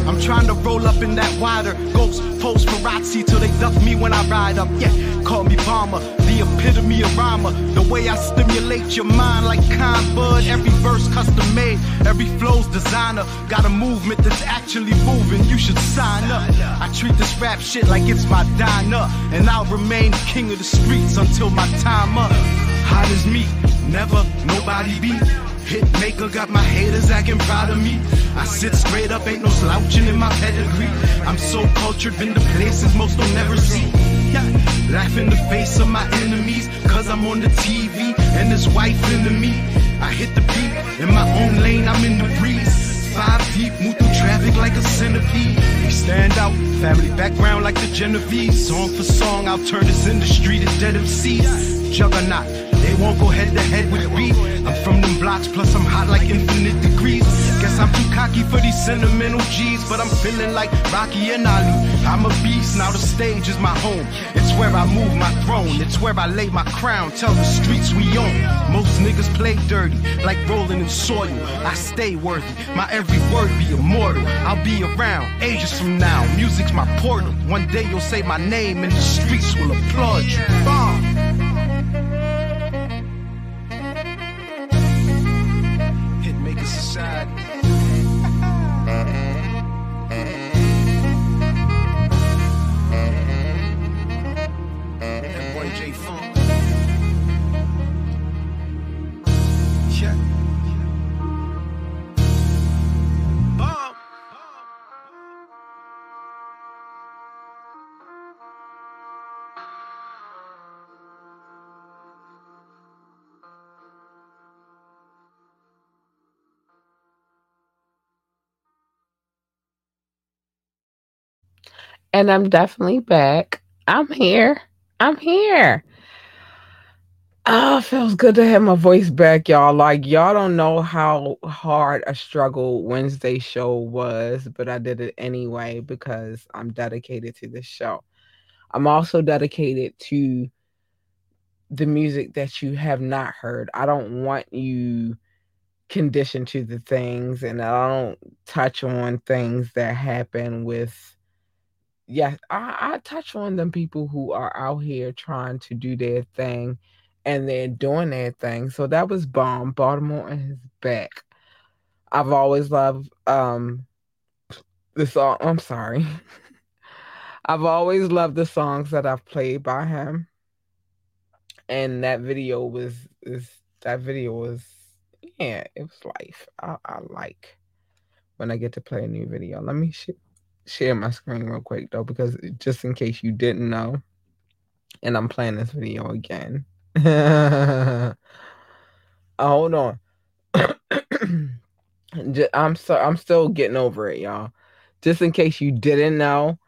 [SPEAKER 19] I'm trying to roll up in that wider ghost post Parazzi till they duck me when I ride up. Yeah, call me Palmer, the epitome of rhymer. The way I stimulate your mind like Con Bud. Every verse custom made, every flow's designer. Got a movement that's actually moving. You should sign up. I treat this rap shit like it's my diner, and I'll remain king of the streets until my time up. Hot as me, never nobody beat. Hit maker got my haters acting proud of me. I sit straight up, ain't no slouching in my pedigree. I'm so cultured, been to places most don't never see. Yeah, laugh in the face of my enemies, cause I'm on the TV and this wife into me. I hit the beat in my own lane, I'm in the breeze. Five deep, move through traffic like a centipede. We stand out, family background like the Genovese. Song for song, I'll turn this industry to dead MCs. Juggernaut, they won't go head to head with me. I'm from them blocks, plus I'm hot like infinite degrees. Guess I'm too cocky for these sentimental G's, but I'm feeling like Rocky and Ali. I'm a beast, now the stage is my home. It's where I move my throne, it's where I lay my crown. Tell the streets we own. Most niggas play dirty, like rolling in soil. I stay worthy, my every word be immortal. I'll be around ages from now. Music's my portal. One day you'll say my name and the streets will applaud you. Bomb.
[SPEAKER 2] And I'm definitely back. I'm here. I'm here. Oh, feels good to have my voice back, y'all. Like, y'all don't know how hard a struggle Wednesday show was, but I did it anyway because I'm dedicated to this show. I'm also dedicated to the music that you have not heard. I don't want you conditioned to the things, and I don't touch on things that happen with yes, I, I touch on them people who are out here trying to do their thing and they're doing their thing. So that was bomb. Baltimore and his back. I've always loved um the song. I'm sorry. I've always loved the songs that I've played by him. And that video was is that video was yeah, it was life. I, I like when I get to play a new video. Let me sh- share my screen real quick though, because just in case you didn't know, and I'm playing this video again. Uh, hold on. I'm so I'm still getting over it, y'all. Just in case you didn't know,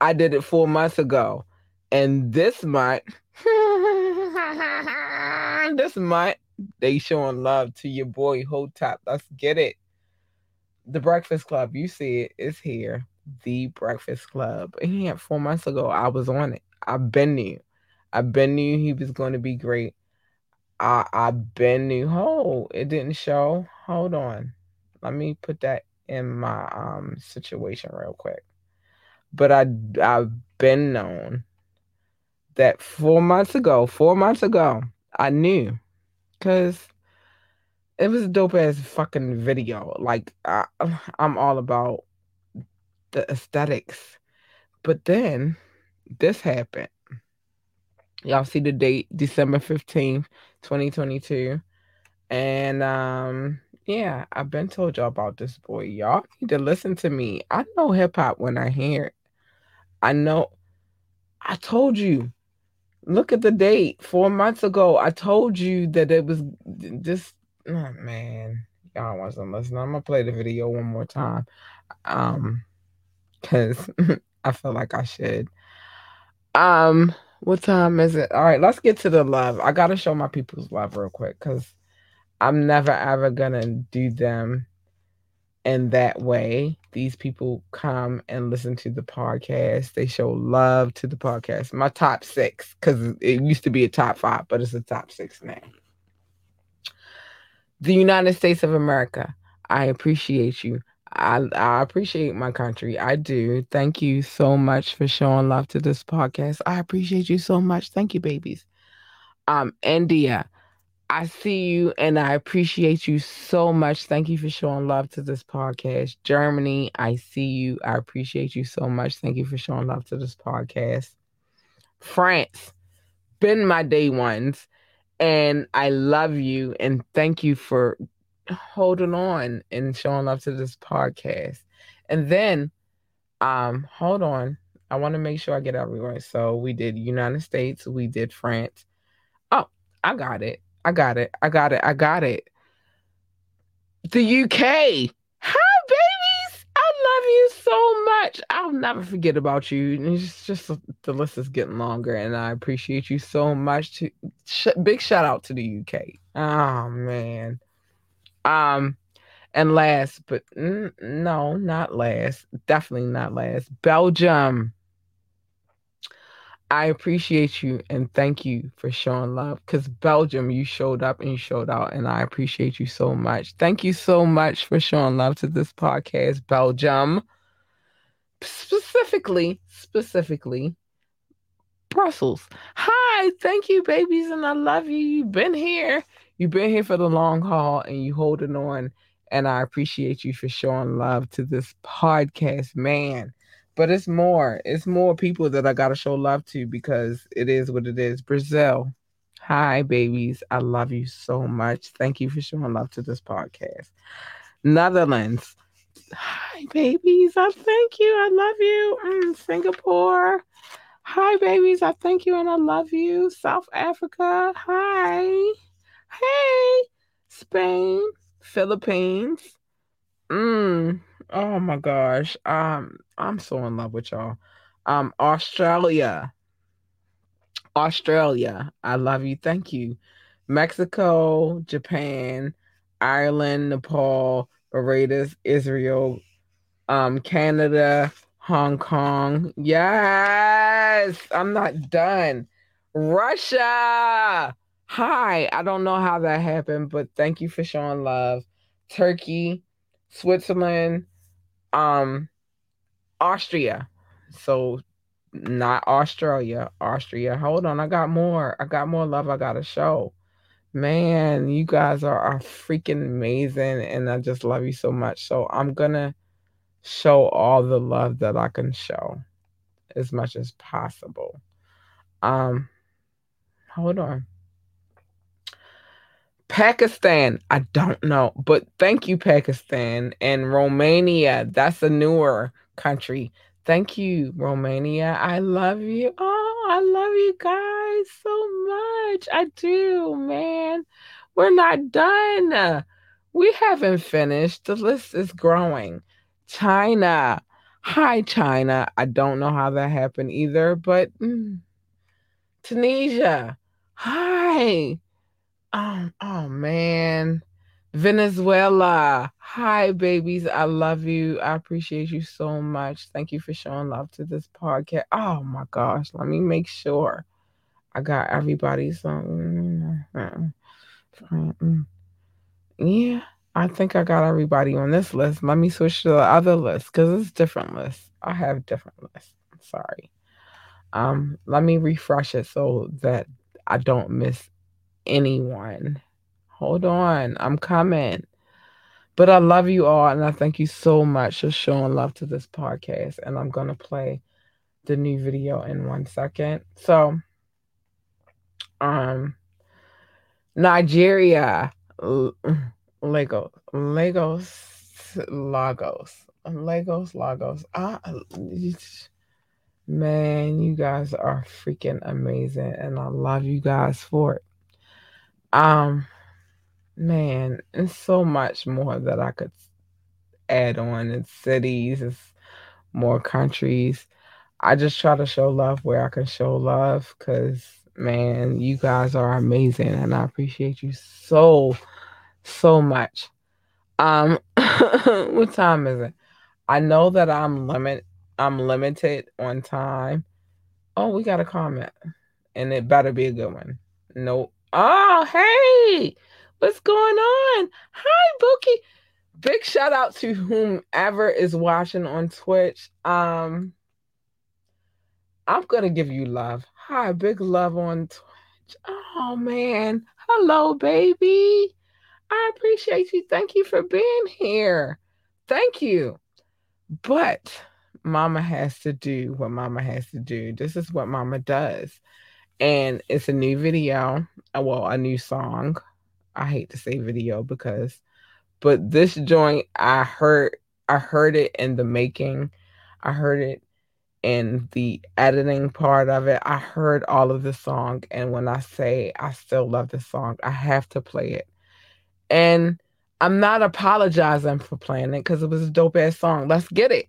[SPEAKER 2] I did it four months ago, and this month, this month they showing love to your boy Hotep. Let's get it. The Breakfast Club, you see it, it's here. The Breakfast Club. Yeah, four months ago, I was on it. I've been knew. I been knew he was going to be great. I I been knew. Oh, it didn't show. Hold on. Let me put that in my um situation real quick. But I I've been known that four months ago, four months ago, I knew because it was dope ass fucking video. Like I, I'm all about the aesthetics. But then this happened. Y'all see the date, December 15th, 2022. And um, yeah, I've been told y'all about this boy. Y'all need to listen to me. I know hip hop when I hear it. I know I told you. Look at the date. Four months ago, I told you that it was this oh man. Y'all wasn't listening. I'm gonna play the video one more time. Um because I feel like I should. Um What time is it? All right, let's get to the love. I gotta show my people's love real quick because I'm never ever gonna do them in that way. These people come and listen to the podcast. They show love to the podcast. My top six, because it used to be a top five, but it's a top six now. The United States of America. I appreciate you. I, I appreciate my country. I do. Thank you so much for showing love to this podcast. I appreciate you so much. Thank you, babies. Um, India, I see you and I appreciate you so much. Thank you for showing love to this podcast. Germany, I see you. I appreciate you so much. Thank you for showing love to this podcast. France, been my day ones, and I love you and thank you for holding on and showing love to this podcast. And then, um, hold on. I want to make sure I get everywhere. So we did United States, we did France. Oh, I got it. I got it. I got it. I got it. The UK. Hi, babies. I love you so much. I'll never forget about you. It's just the list is getting longer, and I appreciate you so much. To sh- big shout out to the UK. Oh man. Um, and last, but no, not last. Definitely not last. Belgium. I appreciate you and thank you for showing love because Belgium, you showed up and you showed out, and I appreciate you so much. Thank you so much for showing love to this podcast, Belgium. Specifically, specifically, Brussels. Hi, thank you, babies, and I love you. You've been here. You've been here for the long haul and you holding on. And I appreciate you for showing love to this podcast, man. But it's more it's more people that i gotta show love to because it is what it is. Brazil hi babies. I love you so much. Thank you for showing love to this podcast. Netherlands hi babies. I thank you. I love you. Mm, singapore hi babies. I thank you and i love you. South africa hi hey spain philippines mm, Oh my gosh. Um, I'm so in love with y'all. Um, Australia. Australia. I love you. Thank you. Mexico, Japan, Ireland, Nepal, Barbados, Israel, um, Canada, Hong Kong. Yes, I'm not done. Russia. Hi. I don't know how that happened, but thank you for showing love. Turkey, Switzerland, um Austria. So not Australia, Austria. Hold on, I got more. I got more love I gotta show. Man, you guys are, are freaking amazing and I just love you so much. So I'm gonna show all the love that I can show as much as possible. Um hold on. Pakistan, I don't know, but thank you, Pakistan and Romania. That's a newer country. Thank you, Romania. I love you. Oh, I love you guys so much. I do, man. We're not done. We haven't finished. The list is growing. China. Hi, China. I don't know how that happened either, but mm. Tunisia. Hi. Oh, oh man. Venezuela. Hi, babies. I love you. I appreciate you so much. Thank you for showing love to this podcast. Oh my gosh. Let me make sure I got everybody some. Mm, mm, mm. Yeah, I think I got everybody on this list. Let me switch to the other list because it's different lists. I have different lists. Sorry. Um, let me refresh it so that I don't miss anyone. Hold on, I'm coming. But I love you all, and I thank you so much for showing love to this podcast. And I'm gonna play the new video in one second. So, um, Nigeria, Lagos, Lagos, Lagos, Lagos, Lagos. Ah, man, you guys are freaking amazing, and I love you guys for it. Um, man, and so much more that I could add on. It's cities, it's more countries.
[SPEAKER 16] I just try to show love where I can show love because, man, you guys are amazing and I appreciate you so, so much. Um, what time is it? I know that I'm limit I'm limited on time. Oh, we got a comment. And it better be a good one. Nope. Oh, hey, what's going on? Hi, Bookie. Big shout out to whomever is watching on Twitch. Um, I'm gonna give you love. Hi, big love on Twitch. Oh man. Hello, baby. I appreciate you. Thank you for being here. Thank you. But mama has to do what mama has to do. This is what mama does. And it's a new video. uh, Well, a new song. I hate to say video because but this joint I heard I heard it in the making. I heard it in the editing part of it. I heard all of the song and when I say I still love the song, I have to play it. And I'm not apologizing for playing it because it was a dope ass song. Let's get it.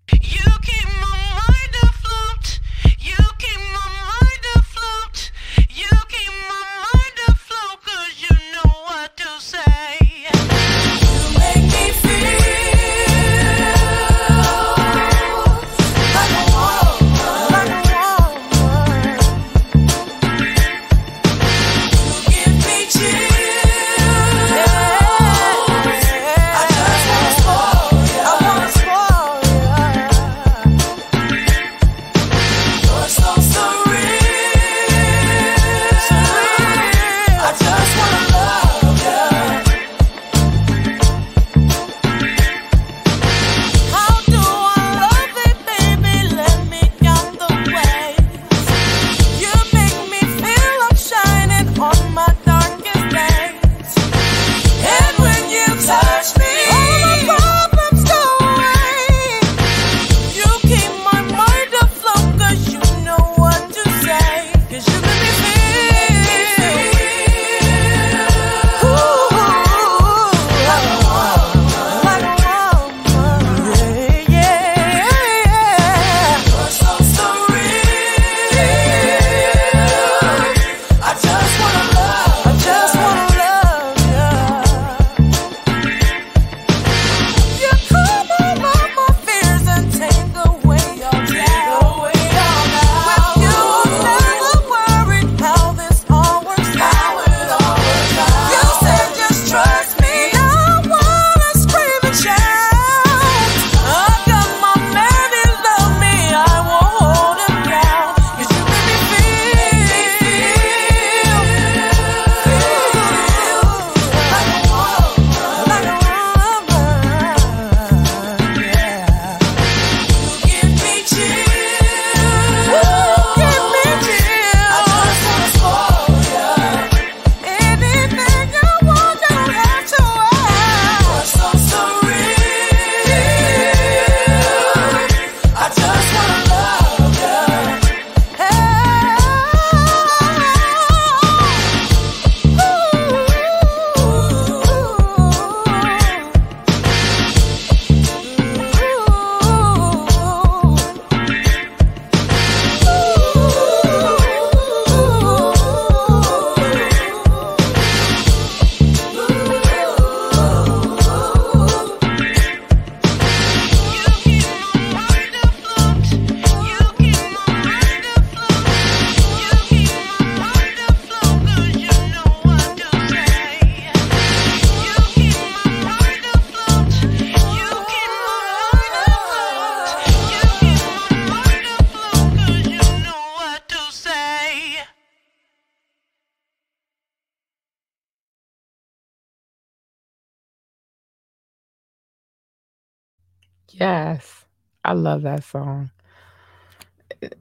[SPEAKER 16] Yes, I love that song.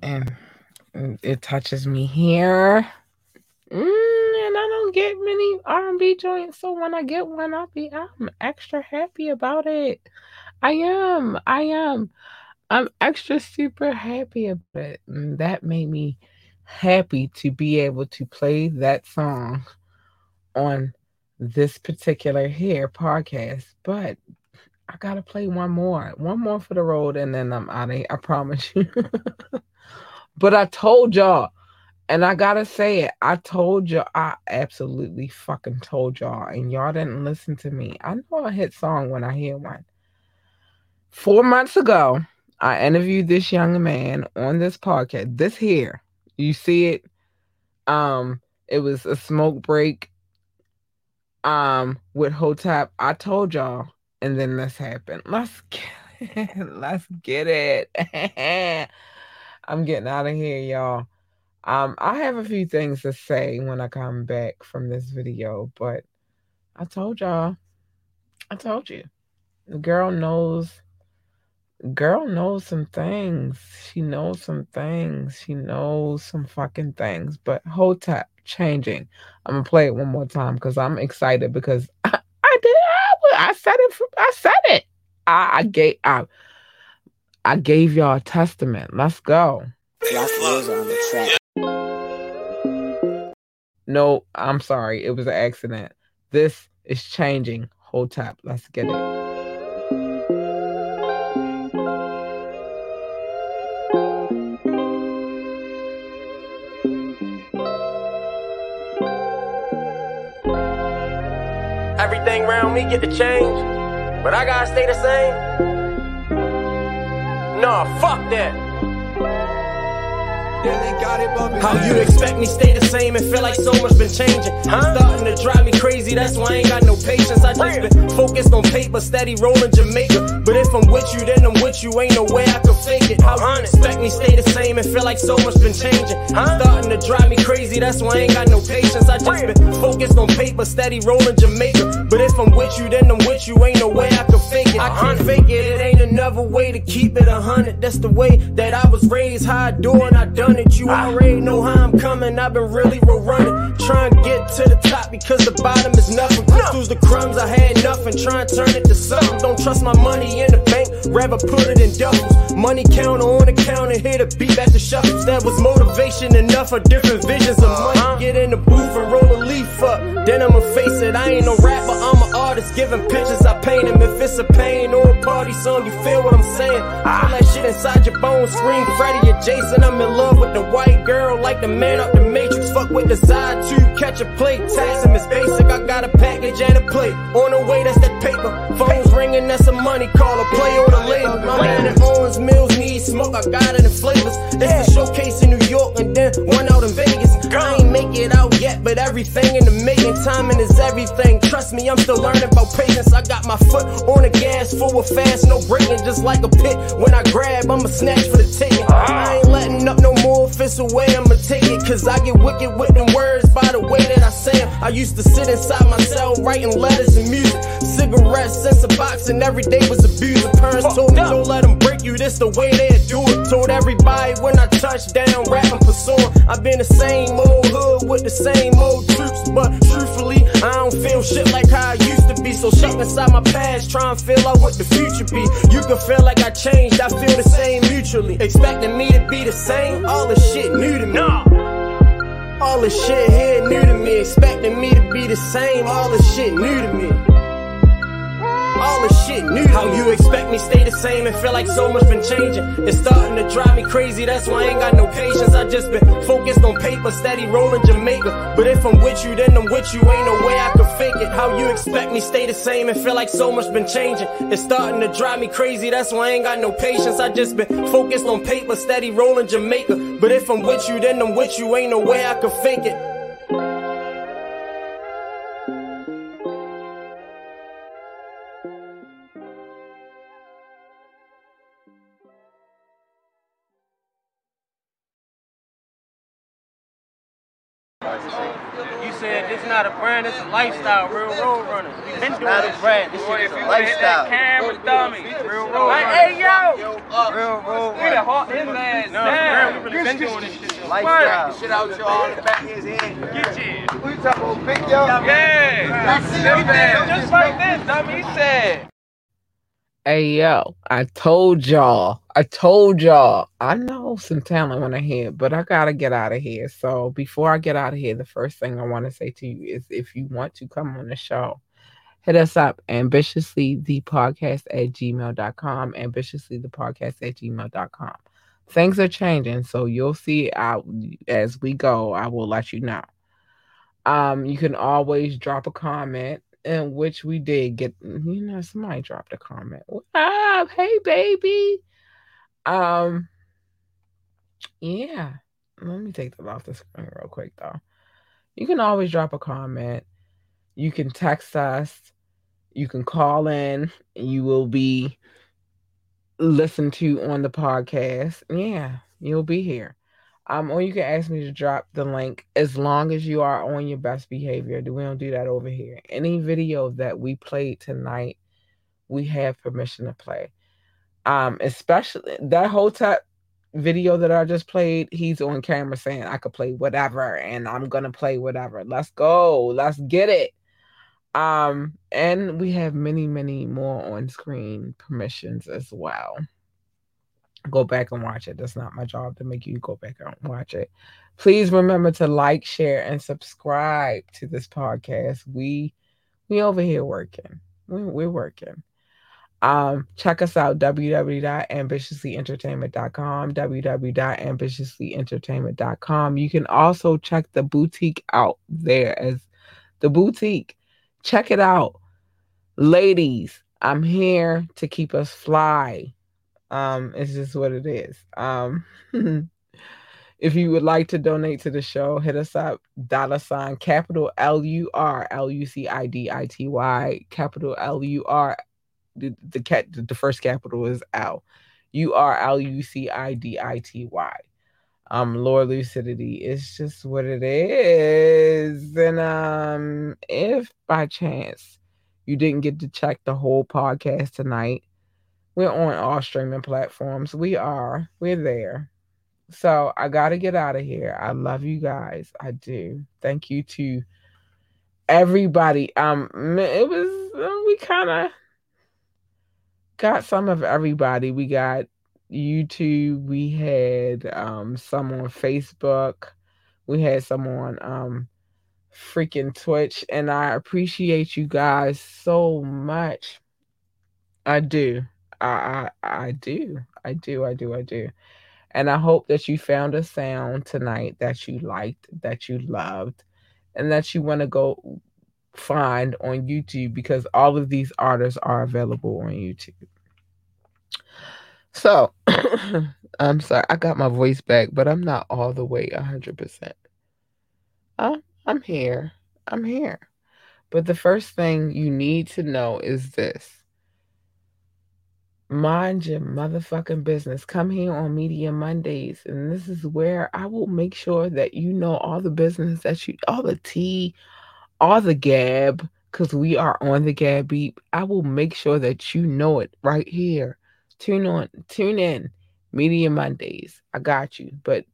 [SPEAKER 16] And it touches me here. Mm, and I don't get many R&B joints, so when I get one, I'll be I'm extra happy about it. I am. I am. I'm extra super happy about it. And that made me happy to be able to play that song on this particular here podcast. But I gotta play one more, one more for the road, and then I'm out of here. I promise you.
[SPEAKER 2] But I told y'all, and I gotta say it, I told y'all, I absolutely fucking told y'all, and y'all didn't listen to me. I know a hit song when I hear one. Four months ago, I interviewed this young man on this podcast. This here, you see it. Um, it was a smoke break. Um, with Hotep. I told y'all, and then this happened. Let's get it. Let's get it. I'm getting out of here, y'all. Um, I have a few things to say when I come back from this video, but I told y'all. I told you. The girl knows girl knows some things. She knows some things. She knows some fucking things. But Hotep changing. I'm gonna play it one more time because I'm excited because I, said it. I said it. I, I gave I, I gave y'all a testament. Let's go.
[SPEAKER 20] on the track.
[SPEAKER 2] No, I'm sorry. It was an accident. This is changing. Hotep. Let's get it.
[SPEAKER 4] Around me get to change, but I gotta stay the same. Nah, fuck that. How you expect me stay the same and feel like so much been changing? Huh? Starting to drive me crazy, that's why I ain't got no patience. I just been focused on paper, steady rolling Jamaica. But if I'm with you, then I'm with you, ain't no way I can fake it. How you expect me stay the same and feel like so much been changing? Starting to drive me crazy, that's why I ain't got no patience. I just been focused on paper, steady rolling Jamaica. But if I'm with you, then I'm with you, ain't no way I can fake it. I can't fake it, it ain't another way to keep it a hundred. That's the way that I was raised, how I do and I done it. You already know how I'm coming, I've been really roll running. Trying to get to the top because the bottom is nothing. Crystals the crumbs, I had nothing. Trying to turn it to something. Don't trust my money in the bank, rather put it in doubles. Money counter on the counter, hit a beat back the shuffles. That was motivation enough for different visions of money. Uh-huh. Get in the booth and roll a leaf up. Then I'ma face it, I ain't no rapper, I'm an artist. Giving pictures, I paint them. If it's a pain or a party song, you feel what I'm saying. Feel that shit inside your bones, scream Freddy or Jason. I'm in love with the white girl, like the man up the matrix. Fuck with the side two, catch a plate. Tax is basic, I got a package and a plate. On the way, that's that paper. Phones ringing, that's a money call, a play on the label. My man at Owings Mills need smoke, I got it in flavors. It's a showcase in New York and then one out in Vegas. I ain't make it out yet, but everything in the making. Timing is everything. Trust me, I'm still learning about patience. I got my foot on the gas, forward fast, no braking, just like a pit. When I grab, I'ma snatch for the ticket. Away, I'ma take it. Cause I get wicked with them words by the way that I say 'em. I used to sit inside my cell writing letters and music. Cigarettes, sense of box, and every day was abusing. Parents told me don't let them break you, this the way they do it. Told everybody when I touch down, rapping pursuing. I've been the same old hood with the same old troops, but truthfully, I don't feel shit like how I used to be. So stuck inside my past, try and feel out what the future be. You can feel like I changed, I feel the same mutually. Expecting me to be the same, all this shit new to me. All this shit here new to me. Expecting me to be the same, all this shit new to me. All this shit new. How you expect me stay the same and feel like so much been changing? It's starting to drive me crazy. That's why I ain't got no patience. I just been focused on paper, steady rolling Jamaica. But if I'm with you, then I'm with you. Ain't no way I can fake it. How you expect me stay the same and feel like so much been changing? It's starting to drive me crazy. That's why I ain't got no patience. I just been focused on paper, steady rolling Jamaica. But if I'm with you, then I'm with you. Ain't no way I can fake it. Not a brand, it's a lifestyle, real road runners. We been doing
[SPEAKER 20] not a brand, this shit is a
[SPEAKER 4] If you wanna hit that
[SPEAKER 20] lifestyle.
[SPEAKER 4] Camera dummy, real road
[SPEAKER 20] Like,
[SPEAKER 4] runners.
[SPEAKER 20] hey, yo!
[SPEAKER 4] real road
[SPEAKER 20] We done
[SPEAKER 4] hawk his ass
[SPEAKER 20] No,
[SPEAKER 4] down.
[SPEAKER 20] real,
[SPEAKER 4] We really been doing this shit.
[SPEAKER 20] Lifestyle.
[SPEAKER 4] What?
[SPEAKER 20] Shit out your all in the back of his head.
[SPEAKER 4] Get you.
[SPEAKER 20] Who you talking about, Big Yo?
[SPEAKER 4] Yeah.
[SPEAKER 20] Them man.
[SPEAKER 4] Just like this, dummy said.
[SPEAKER 2] Hey yo, I told y'all. I told y'all. I know some talent when I hear, but I gotta get out of here. So before I get out of here, the first thing I want to say to you is if you want to come on the show, hit us up ambitiously the podcast at gmail.com, ambitiously the podcast at gmail.com. things are changing, so you'll see out as we go. I will let you know. Um, you can always drop a comment, in which we did get. You know, somebody dropped a comment. What? Hey, baby. Um, yeah. Let me take that off the screen real quick, though. You can always drop a comment. You can text us. You can call in. You will be listened to on the podcast. Yeah, you'll be here. Um, or you can ask me to drop the link as long as you are on your best behavior. We don't do that over here. Any video that we played tonight, we have permission to play. Um, especially that Hotep video that I just played, he's on camera saying I could play whatever and I'm gonna play whatever. Let's go, let's get it. Um, and we have many, many more on screen permissions as well. Go back and watch it. That's not my job to make you go back and watch it. Please remember to like, share, and subscribe to this podcast. We we over here working. We, we're working. Um, check us out www.ambitiouslyentertainment.com, www.ambitiouslyentertainment.com. You can also check the boutique out there as the boutique. Check it out. Ladies, I'm here to keep us fly. Um, it's just what it is. Um, if you would like to donate to the show, hit us up. Dollar sign capital L U R L U C I D I T Y capital L U R. The the cat the first capital is L U R L U C I D I T Y. Um, Lord Lucidity. It's just what it is. And um, if by chance you didn't get to check the whole podcast tonight, we're on all streaming platforms. We are. We're there. So I got to get out of here. I love you guys. I do. Thank you to everybody. Um, it was we kind of got some of everybody. We got YouTube. We had um some on Facebook. We had some on um freaking Twitch, and I appreciate you guys so much. I do. I, I I do. I do. I do. I do. And I hope that you found a sound tonight that you liked, that you loved, and that you want to go find on YouTube because all of these artists are available on YouTube. So I'm sorry, I got my voice back, but I'm not all the way 100%. I'm, I'm here. I'm here. But the first thing you need to know is this mind your motherfucking business. Come here on Media Mondays, and this is where I will make sure that you know all the business that you, all the tea, all the gab, because we are on the gab beep. I will make sure that you know it right here. Tune on, tune in. Media Mondays. I got you. But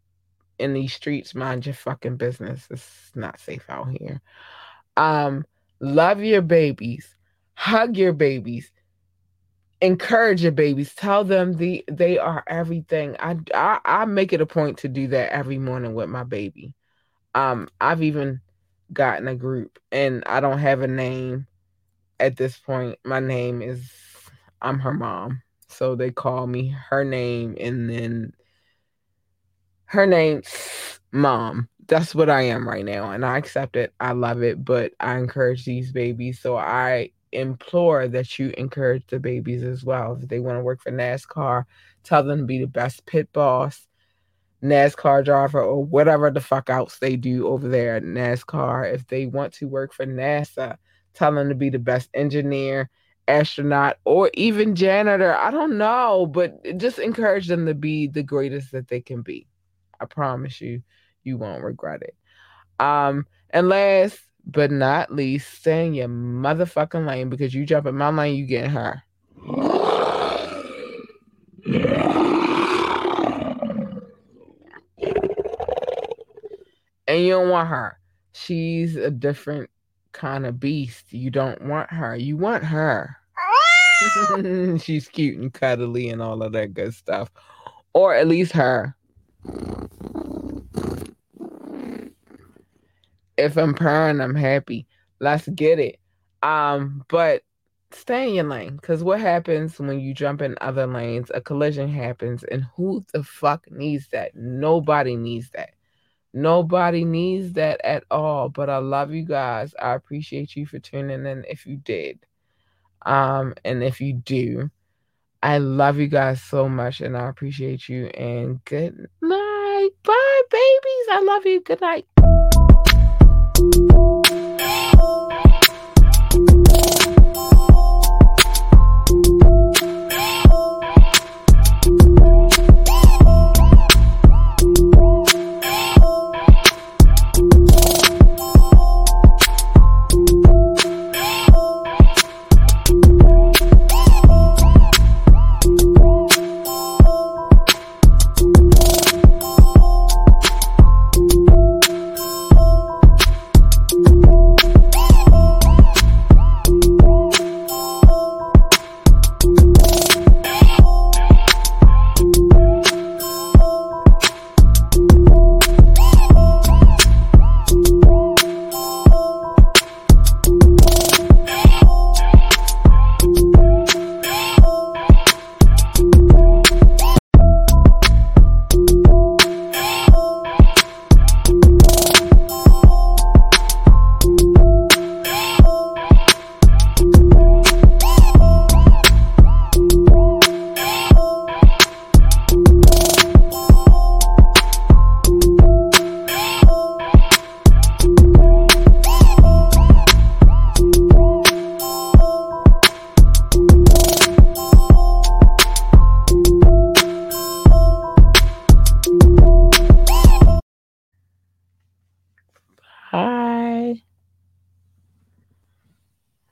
[SPEAKER 2] in these streets, mind your fucking business. It's not safe out here. Um, love your babies, hug your babies encourage your babies. Tell them the they are everything. I, I i make it a point to do that every morning with my baby. Um i've even gotten a group and i don't have a name at this point. My name is i'm her mom. So they call me her name and then her name's mom. That's what i am right now and i accept it. I love it but i encourage these babies. So i implore that you encourage the babies as well. If they want to work for NASCAR, tell them to be the best pit boss, NASCAR driver, or whatever the fuck else they do over there at NASCAR. If they want to work for NASA, tell them to be the best engineer, astronaut, or even janitor. I don't know, but just encourage them to be the greatest that they can be. I promise you, you won't regret it. Um, and last but not least, stay in your motherfucking lane because you jump in my lane, you get her. And you don't want her. She's a different kind of beast. You don't want her. You want her. She's cute and cuddly and all of that good stuff. Or at least her. If I'm purring, I'm happy. Let's get it. Um, but stay in your lane. Because what happens when you jump in other lanes? A collision happens, and who the fuck needs that? Nobody needs that. Nobody needs that at all. But I love you guys. I appreciate you for tuning in if you did. Um, and if you do, I love you guys so much and I appreciate you. And good night. Bye, babies. I love you. Good night.